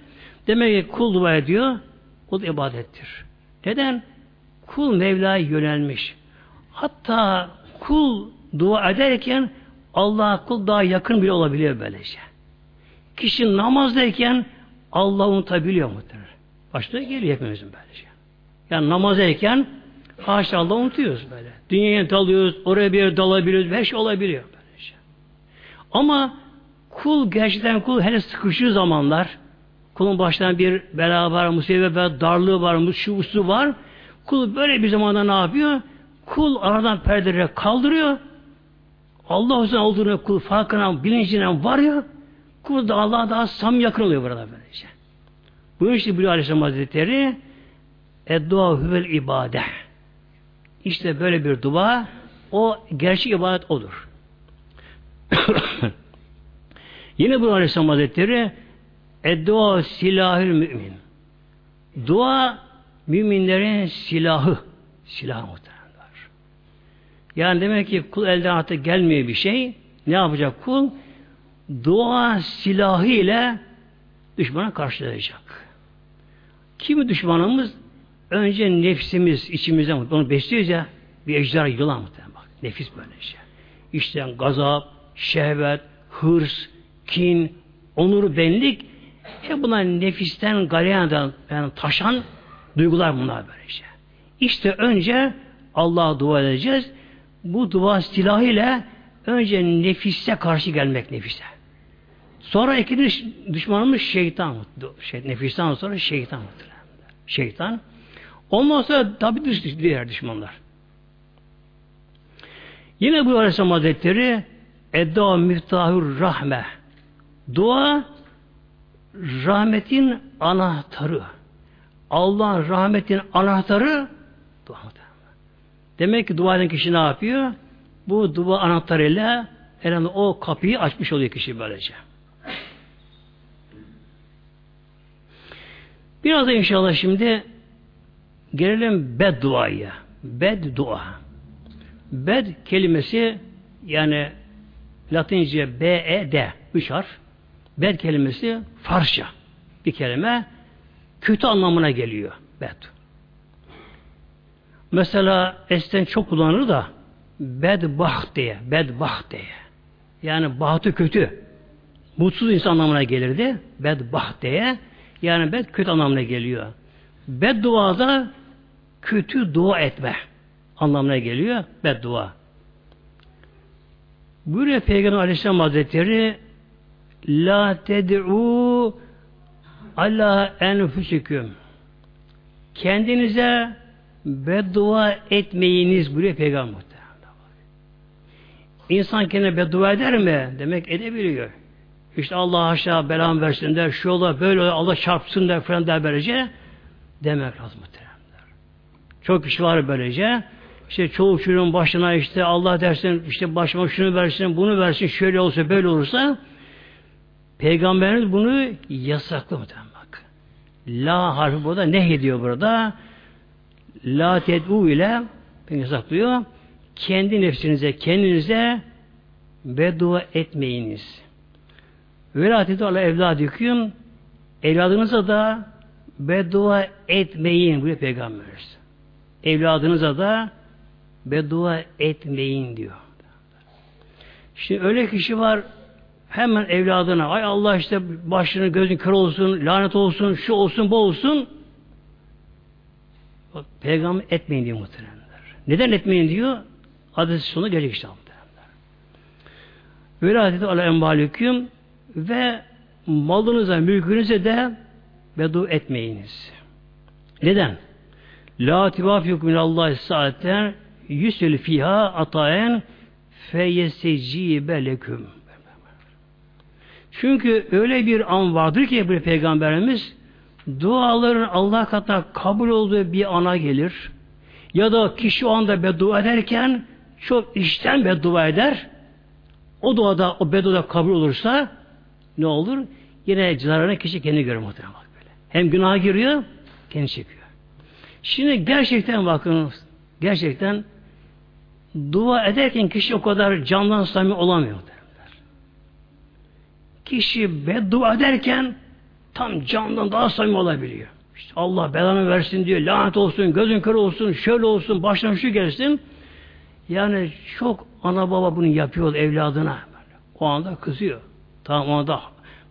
Speaker 1: demek ki kul dua ediyor, o da ibadettir. Neden? Kul Mevla'ya yönelmiş. Hatta kul dua ederken Allah'a kul daha yakın bile olabiliyor böylece. Kişi namazdayken Allah'ı unutabiliyor muhtemelen. Başta geliyor hepimizin böylece. Yani namazdayken haşa Allah'ı unutuyoruz böyle. Dünyaya dalıyoruz, oraya bir yere dalabiliyoruz, her şey olabiliyor böylece. Ama kul gerçekten kul hele sıkıştığı zamanlar kulun baştan bir bela var, musibet var, darlığı var, şu var. Kul böyle bir zamanda ne yapıyor? Kul aradan perdeleri kaldırıyor. Allah uzun olduğunu kul farkına, bilincine varıyor. Kul da Allah'a daha sam yakın oluyor burada böylece. Bu işte bir Aleyhisselam Hazretleri Eddua hüvel ibade. İşte böyle bir dua o gerçek ibadet olur. (coughs) Yine bu Aleyhisselam Hazretleri Eddua silahül mümin. Dua müminlerin silahı. Silah muhtemelen. Yani demek ki kul elden artık gelmiyor bir şey. Ne yapacak kul? Dua silahı ile düşmana karşılayacak. Kimi düşmanımız? Önce nefsimiz içimizde onu besliyoruz ya bir ejder yılan muhtemelen bak. Nefis böyle şey. İşte gazap, şehvet, hırs, kin, onur, benlik hep bunlar nefisten galeyandan yani taşan duygular bunlar böyle şey. İşte önce Allah'a dua edeceğiz bu dua silahıyla önce nefise karşı gelmek nefise. Sonra ikinci düşmanımız şeytan. Şey, nefisten sonra şeytan. Şeytan. Ondan sonra tabi diğer düşmanlar. Yine bu Aleyhisselam Hazretleri Edda miftahur rahme. Dua rahmetin anahtarı. Allah'ın rahmetin anahtarı dua. Demek ki dua eden kişi ne yapıyor? Bu dua anahtarıyla herhalde o kapıyı açmış oluyor kişi böylece. Biraz da inşallah şimdi gelelim bedduaya. Beddua. Bed kelimesi yani Latince B, E, D. Üç harf. Bed kelimesi Farsça bir kelime. Kötü anlamına geliyor. Bed. Mesela esten çok kullanılır da bedbaht diye, bedbaht diye. Yani bahtı kötü. Mutsuz insan anlamına gelirdi. Bedbaht diye. Yani bed kötü anlamına geliyor. Bedduada kötü dua etme anlamına geliyor. Beddua. Buyuruyor Peygamber Aleyhisselam Hazretleri La ted'u ala enfüsüküm kendinize beddua etmeyiniz buyuruyor Peygamber. insan kendine beddua eder mi? Demek edebiliyor. İşte Allah aşağı belam versin der, şu ola böyle ola, Allah çarpsın der falan der böylece. Demek lazım muhteremler. Çok kişi var böylece. İşte çoğu çocuğun başına işte Allah dersin, işte başıma şunu versin, bunu versin, şöyle olsa böyle olursa Peygamberimiz bunu yasakladı muhtemelen bak. La harfi burada ne ediyor burada? La ted'u ile yasaklıyor. Kendi nefsinize, kendinize beddua etmeyiniz. Ve la ted'u ala evladiküm evladınıza da beddua etmeyin buyuruyor Peygamberimiz. Evladınıza da beddua etmeyin diyor. Şimdi öyle kişi var hemen evladına ay Allah işte başını gözün kör olsun, lanet olsun, şu olsun, bu olsun. Bak, peygamber etmeyin diyor muhteremler. Neden etmeyin diyor? Hadis sonu gelecek işte muhteremler. Velayeti ala embalüküm ve malınıza, mülkünüze de bedu etmeyiniz. Neden? La tibafikum minallahi saaten yüsül fiha ataen feyesecibe leküm. Çünkü öyle bir an vardır ki bir peygamberimiz duaların Allah katına kabul olduğu bir ana gelir. Ya da kişi o anda beddua ederken çok işten beddua eder. O duada, o bedduada kabul olursa ne olur? Yine zararını kişi kendi görür muhtemelen böyle. Hem günah giriyor, kendi çekiyor. Şimdi gerçekten bakın, gerçekten dua ederken kişi o kadar candan samimi olamıyor. Derler. Kişi beddua ederken tam candan daha samimi olabiliyor. İşte Allah belanı versin diyor, lanet olsun, gözün kör olsun, şöyle olsun, başına şu gelsin. Yani çok ana baba bunu yapıyor evladına. O anda kızıyor. Tamam o anda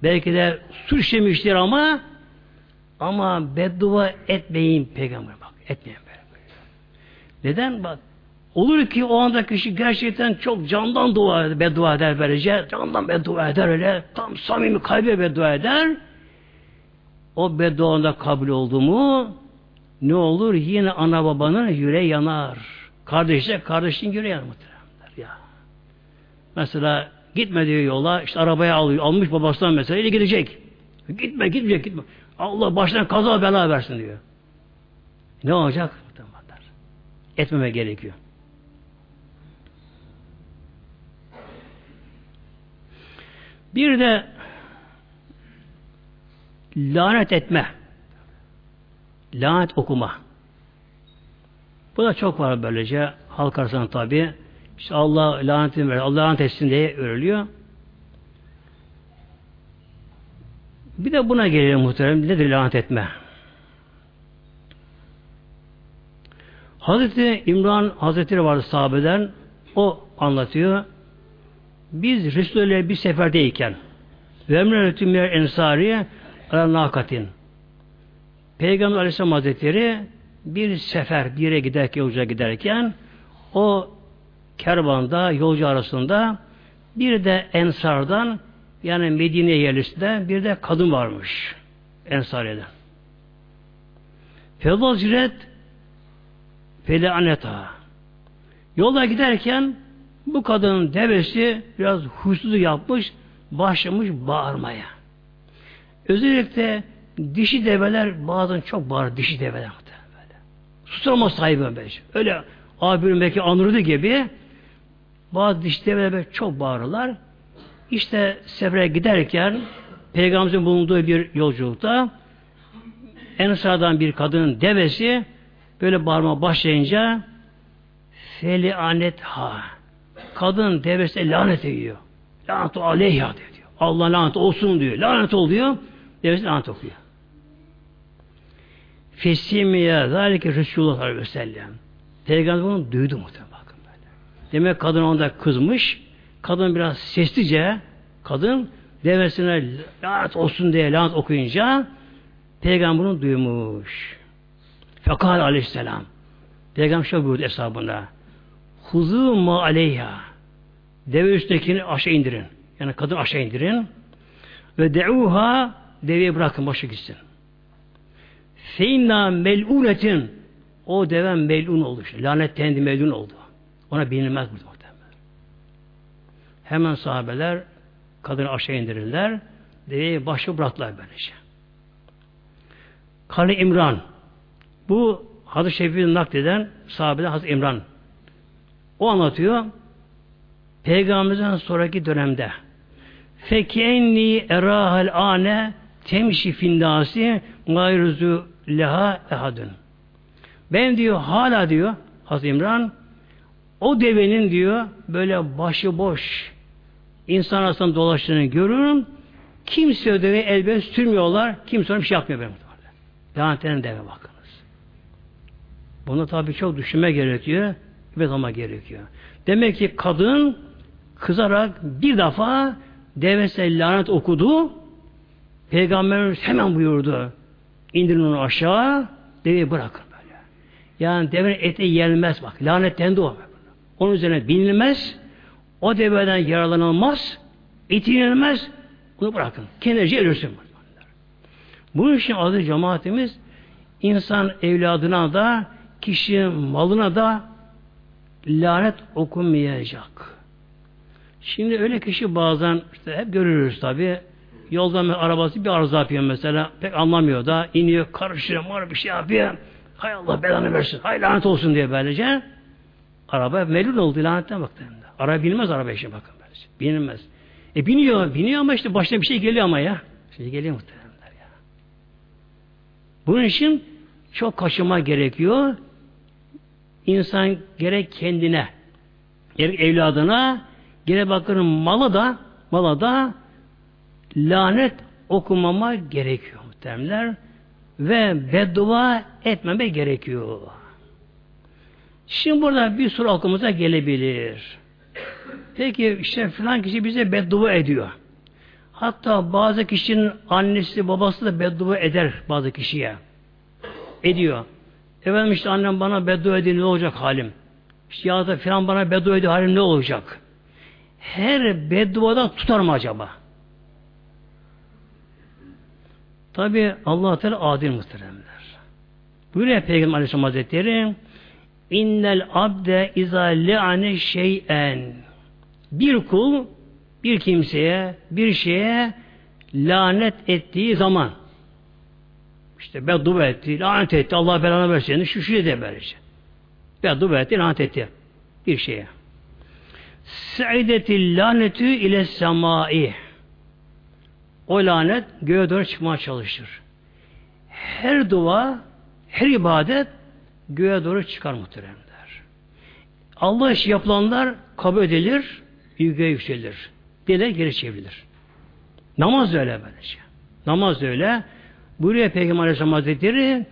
Speaker 1: belki de suç işlemiştir ama ama beddua etmeyin peygamber bak. Etmeyin. Neden? Bak Olur ki o anda kişi gerçekten çok candan dua eder, beddua eder böylece. Candan beddua eder öyle. Tam samimi kalbe beddua eder. O bedduanda kabul oldu mu ne olur? Yine ana babanın yüreği yanar. Kardeşler kardeşin yüreği yanar ya. Mesela gitmediği yola işte arabaya alıyor. Almış babasından mesela ile gidecek. Gitme gitme gitme. Allah baştan kaza bela versin diyor. Ne olacak? Etmeme gerekiyor. Bir de lanet etme. Lanet okuma. Bu da çok var böylece. Halk arasında tabi. İşte Allah lanetini verir. Allah lanet etsin diye örülüyor. Bir de buna gelelim muhterem. Nedir lanet etme? Hazreti İmran Hazretleri vardı sahabeden. O anlatıyor. Biz Resulü'yle bir seferdeyken ve emre ensari ala nakatin Peygamber Aleyhisselam Hazretleri bir sefer bir yere giderken, yolcuya giderken o kervanda, yolcu arasında bir de Ensar'dan yani Medine yerlisinde bir de kadın varmış. Ensariye'den. Fevaziret Fele aneta. Yolda giderken bu kadının devesi biraz huysuzluk yapmış, başlamış bağırmaya. Özellikle dişi develer bazen çok bağır, dişi develer. Böyle. Susturma sahibi böyle. Öyle abinin belki anırdı gibi bazı dişi develer çok bağırırlar. İşte sefere giderken Peygamberimizin bulunduğu bir yolculukta Ensar'dan bir kadının devesi böyle bağırma başlayınca feli anet ha kadın devesine lanet ediyor. Lanet aleyha diyor. Allah lanet olsun diyor. Lanet ol diyor. Devesi lanet okuyor. Fesimiye zalike Resulullah sallallahu aleyhi ve sellem. Peygamber bunu duydu muhtemelen. Demek kadın onda kızmış. Kadın biraz seslice kadın devesine lanet olsun diye lanet okuyunca Peygamber bunu duymuş. Fekal aleyhisselam. Peygamber şöyle buyurdu hesabında. Huzu ma aleyha. Deve üsttekini aşağı indirin. Yani kadın aşağı indirin. Ve de'uha deveyi bırakın başı gitsin. Feinna mel'unetin o deve mel'un oldu. Lanetlendi mel'un oldu. Ona bilinmez burada muhtemelen. Hemen sahabeler kadını aşağı indirirler. Deveyi başı bıraktılar böylece. Kale İmran. Bu Hazreti Şefi'yi nakleden sahabeden Hazreti İmran. O anlatıyor. Peygamberimizden sonraki dönemde fekenni erahal ane temşi findasi gayruzu leha ehadun. Ben diyor hala diyor Hazreti İmran o devenin diyor böyle başı boş insan arasında dolaştığını görürüm. Kimse o deveyi elbette sürmüyorlar. Kimse ona bir şey yapmıyor benim. Lanetlerin deve bakınız. Bunu tabi çok düşünme gerekiyor ve zaman gerekiyor. Demek ki kadın kızarak bir defa devesine lanet okudu. Peygamberimiz hemen buyurdu. İndirin onu aşağı, deveyi bırakın böyle. Yani devenin eti yenmez bak. Lanetlendi o. Onun üzerine binilmez. O deveden yaralanılmaz. Eti yenilmez. Bunu bırakın. Kendince ölürsün. Bu için adı cemaatimiz insan evladına da kişinin malına da lanet okunmayacak. Şimdi öyle kişi bazen işte hep görürüz tabi. Yoldan arabası bir arıza yapıyor mesela. Pek anlamıyor da iniyor karışıyor var bir şey yapıyor. Hay Allah belanı versin. Hay lanet olsun diye böylece. Araba melun oldu lanetten baktı. Araba binmez araba işe bakın böylece. Binilmez. E biniyor, biniyor ama işte başına bir şey geliyor ama ya. Şey geliyor muhtemelenler ya. Bunun için çok kaşıma gerekiyor. İnsan gerek kendine, gerek evladına, gerek bakın malı da, mala da lanet okumama gerekiyor muhtemelen ve beddua etmeme gerekiyor. Şimdi burada bir soru aklımıza gelebilir. Peki işte filan kişi bize beddua ediyor. Hatta bazı kişinin annesi babası da beddua eder bazı kişiye. Ediyor. Efendim işte annem bana beddua ediyor ne olacak halim? İşte ya da filan bana beddua ediyor halim ne olacak? Her bedduadan tutar mı acaba? Tabi allah Teala adil muhteremler. Buyuruyor Peygamber Aleyhisselam Hazretleri İnnel abde izâ le'ane şey'en bir kul bir kimseye bir şeye lanet ettiği zaman işte beddua etti, lanet etti, Allah belanı versin, şu şu de böylece. Beddua etti, lanet etti bir şeye. Saidetil lanetü ile semai o lanet göğe doğru çıkmaya çalışır. Her dua, her ibadet göğe doğru çıkar muhteremler. Allah işi yapılanlar kabul edilir, göğe yükselir. Diler geri çevrilir. Namaz da öyle böylece. Namaz da öyle. Buyuruyor Peygamber Aleyhisselam Hazretleri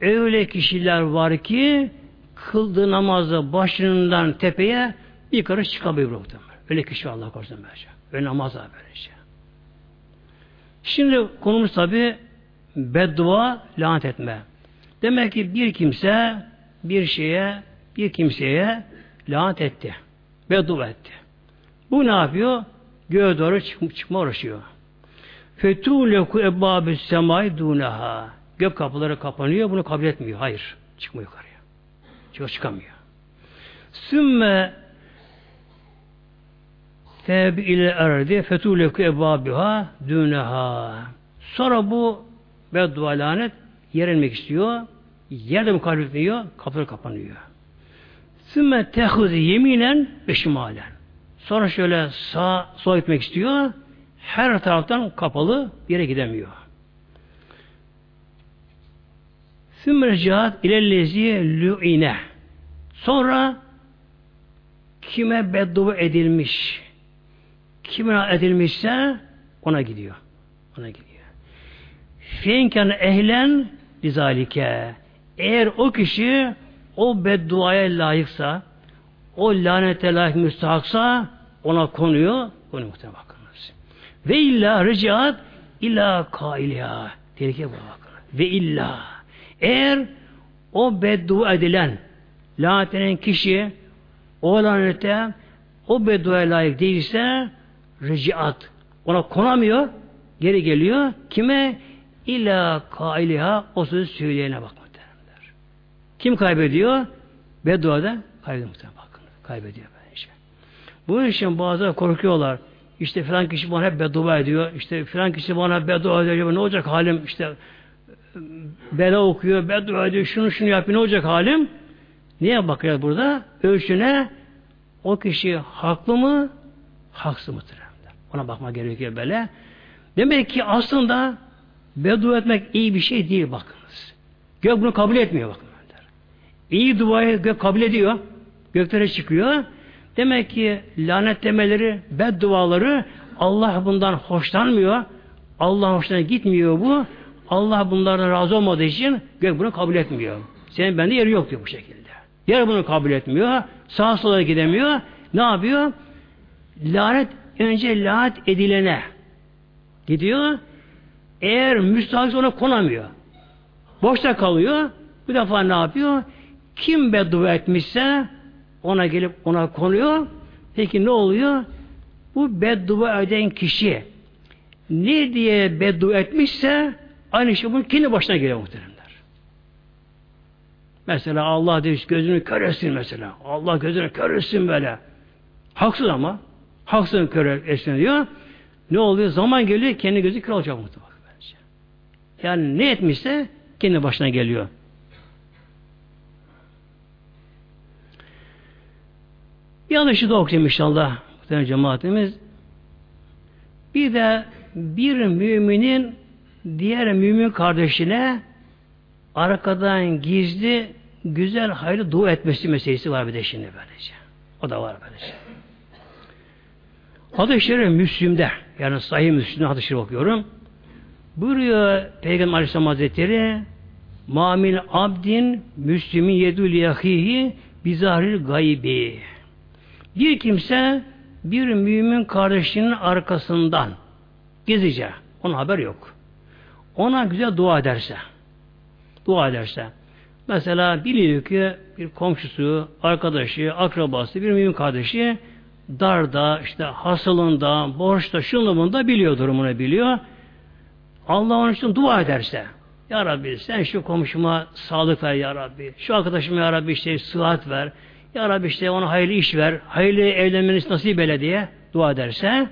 Speaker 1: öyle kişiler var ki kıldığı namazı başından tepeye bir karış çıkabilir muhtemelen. Öyle kişi Allah korusun böylece. Öyle namaz da böylece. Şimdi konumuz tabi beddua, lanet etme. Demek ki bir kimse bir şeye, bir kimseye lanet etti. Beddua etti. Bu ne yapıyor? Göğe doğru çık çıkma uğraşıyor. Fetûleku ebbâbü semâi dûneha. Gök kapıları kapanıyor, bunu kabul etmiyor. Hayır, çıkmıyor yukarıya. Çıkıyor, çıkamıyor. Sümme tebi ile erdi fetûleku ebbâbüha dûneha. Sonra bu beddua lanet yer istiyor. Yerde mi kabul etmiyor? Kapıları kapanıyor. Sümme tehuzi yeminen ve şimalen. Sonra şöyle sağ sola gitmek istiyor. Her taraftan kapalı yere gidemiyor. Sümme cihat ilelleziye lü'ine. Sonra kime beddua edilmiş, kime edilmişse ona gidiyor. Ona gidiyor. Fenken ehlen lizalike. Eğer o kişi o bedduaya layıksa, o lanete layık müstahaksa ona konuyor. Konuyor muhtemelen bakınız. Ve illa ricat illa kailiha. Tehlike bu bakın. Ve illa eğer o beddua edilen lanetlenen kişi o lanete o bedduaya layık değilse ricat ona konamıyor geri geliyor. Kime? İlla kailiha o sözü söyleyene bak muhtemelenler. Kim kaybediyor? Bedduada kaybediyor muhtemelen bakın. Kaybediyor bence. Bunun için bazıları korkuyorlar. İşte filan kişi bana hep beddua ediyor. İşte filan kişi bana beddua ediyor. Ne olacak halim? İşte bela okuyor, beddua ediyor, şunu şunu yapıyor. Ne olacak halim? Niye bakıyor burada? Ölçüne o kişi haklı mı? Haksız mıdır? Ona bakma gerekiyor böyle. Demek ki aslında beddua etmek iyi bir şey değil bakınız. Gök bunu kabul etmiyor bakın. İyi duayı gök kabul ediyor. Göklere çıkıyor. Demek ki lanetlemeleri, bedduaları Allah bundan hoşlanmıyor. Allah hoşuna gitmiyor bu. Allah bunlardan razı olmadığı için gök bunu kabul etmiyor. Senin bende yeri yok diyor bu şekilde. Yer bunu kabul etmiyor. Sağa sola gidemiyor. Ne yapıyor? Lanet önce lanet edilene gidiyor. Eğer müstahak ona konamıyor. Boşta kalıyor. Bu defa ne yapıyor? Kim beddua etmişse ona gelip ona konuyor. Peki ne oluyor? Bu beddua eden kişi ne diye beddua etmişse aynı şey bunun kendi başına geliyor muhteremler. Mesela Allah diyor gözünü kör etsin mesela. Allah gözünü kör etsin böyle. Haksız ama. Haksız kör etsin diyor. Ne oluyor? Zaman geliyor kendi gözü kör olacak muhtemelen. Yani ne etmişse kendi başına geliyor. Yanlışı da okuyayım inşallah. Muhtemelen cemaatimiz. Bir de bir müminin diğer mümin kardeşine arkadan gizli güzel hayırlı dua etmesi meselesi var bir de şimdi böylece. O da var böylece. Hadis-i Şerif Müslüm'de yani Sahih Müslüm'de hadis-i Şerif okuyorum. Buyuruyor Peygamber Aleyhisselam Hazretleri Mamil abdin müslümin yedül yahihi bizaril gaybi. Bir kimse bir mümin kardeşinin arkasından gizlice, onun haber yok. Ona güzel dua ederse, dua ederse, mesela biliyor ki bir komşusu, arkadaşı, akrabası, bir mümin kardeşi darda, işte hasılında, borçta, şunluğunda biliyor durumunu biliyor. Allah onun için dua ederse, Ya Rabbi sen şu komşuma sağlık ver Ya Rabbi, şu arkadaşıma Ya Rabbi işte sıhhat ver, ya Rabbi işte ona hayırlı iş ver, hayırlı evlenmeniz nasip eyle diye dua ederse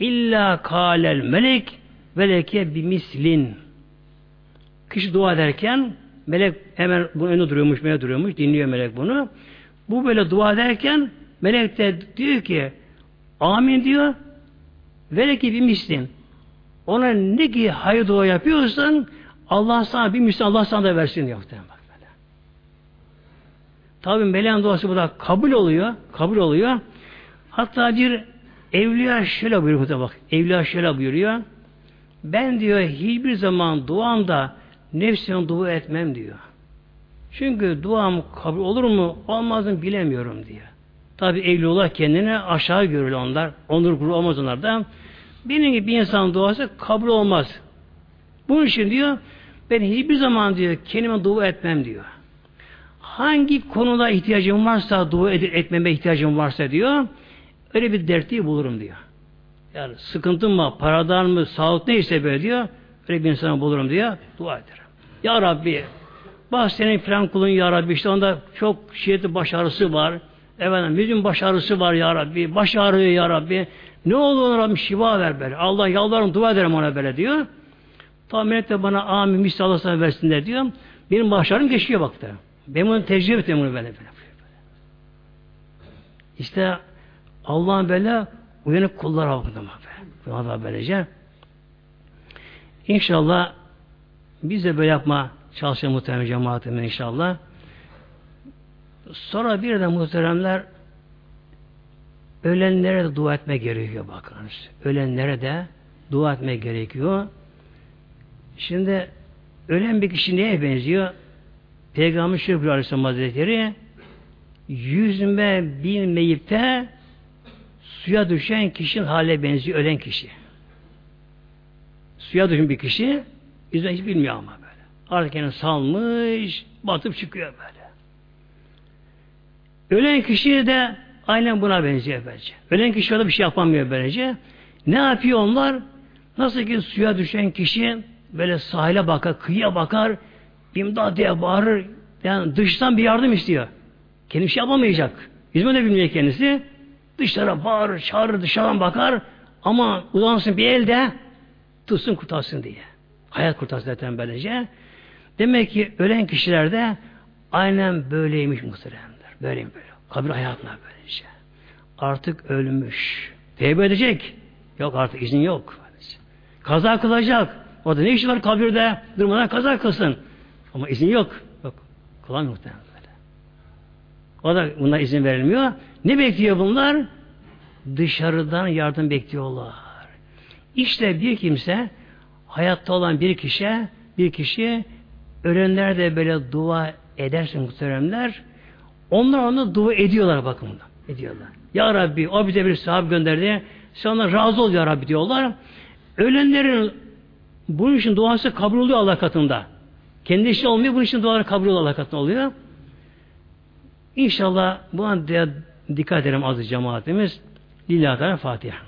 Speaker 1: illa kalel melek veleke bimislin kişi dua ederken melek hemen bu önünde duruyormuş, melek duruyormuş, dinliyor melek bunu. Bu böyle dua ederken melek de diyor ki amin diyor veleke bimislin ona ne ki hayır dua yapıyorsan Allah sana bir misli Allah sana da versin diyor. Tabi meleğin duası bu da kabul oluyor. Kabul oluyor. Hatta bir evliya şöyle buyuruyor bak. Evliya şöyle buyuruyor. Ben diyor hiçbir zaman duamda nefsime dua etmem diyor. Çünkü duam kabul olur mu olmaz mı bilemiyorum diyor. Tabi evliyalar kendine aşağı görür onlar. Onur gurur olmaz onlardan. Benim gibi bir insan duası kabul olmaz. Bunun için diyor ben hiçbir zaman diyor kendime dua etmem diyor hangi konuda ihtiyacım varsa dua ed- etmeme ihtiyacım varsa diyor öyle bir dertliği bulurum diyor. Yani sıkıntım mı, paradan mı, sağlık neyse böyle diyor öyle bir insana bulurum diyor dua ederim. Ya Rabbi bak senin filan kulun Ya Rabbi işte onda çok şiddetli başarısı var. Efendim müzin başarısı var Ya Rabbi. Baş ağrıyor Ya Rabbi. Ne olur Rabbim şifa ver böyle. Allah yalvarırım dua ederim ona böyle diyor. Tahmin et de bana amin misli Allah versin de diyor. Benim başarım geçiyor baktı. Ben bunu tecrübe ettim bunu böyle, böyle. İşte Allah'ın böyle uyanık kullar hakkında böyle. böylece. İnşallah biz de böyle yapma çalışalım muhtemelen cemaatimin inşallah. Sonra bir de muhteremler ölenlere de dua etme gerekiyor bakınız. Ölenlere de dua etme gerekiyor. Şimdi ölen bir kişi neye benziyor? Peygamber Şerif Aleyhisselam Hazretleri yüzme bilmeyip de suya düşen kişinin hale benziyor, ölen kişi. Suya düşen bir kişi yüzme hiç bilmiyor ama böyle. Artık kendini salmış, batıp çıkıyor böyle. Ölen kişi de aynen buna benziyor bence. Ölen kişi orada bir şey yapamıyor bence. Ne yapıyor onlar? Nasıl ki suya düşen kişi böyle sahile bakar, kıyıya bakar, İmdat diye bağırır. Yani dıştan bir yardım istiyor. Kendi şey yapamayacak. Yüzme de bilmiyor kendisi. Dışarı bağırır, çağırır, dışarıdan bakar ama uzansın bir elde tutsun kurtarsın diye. Hayat kurtarsın zaten böylece. Demek ki ölen kişilerde aynen böyleymiş muhteremler. Böyleyim böyle. Kabir hayatına böylece. Artık ölmüş. Tevbe edecek. Yok artık izin yok. Kaza kılacak. Orada ne işi var kabirde? Durmadan kaza kılsın. Ama izin yok. Yok. Kılamıyor muhtemelen böyle. O da buna izin verilmiyor. Ne bekliyor bunlar? Dışarıdan yardım bekliyorlar. İşte bir kimse hayatta olan bir kişi bir kişi ölenler de böyle dua edersin muhteremler. Onlar onu dua ediyorlar bakın ediyorlar. Ya Rabbi o bize bir sahip gönderdi. Sen ona razı ol ya Rabbi diyorlar. Ölenlerin bunun için duası kabul oluyor Allah katında. Kendi için olmuyor, bunun için duaları kabul Allah oluyor. İnşallah bu an dikkat edelim azı cemaatimiz. Lillahi Teala Fatiha.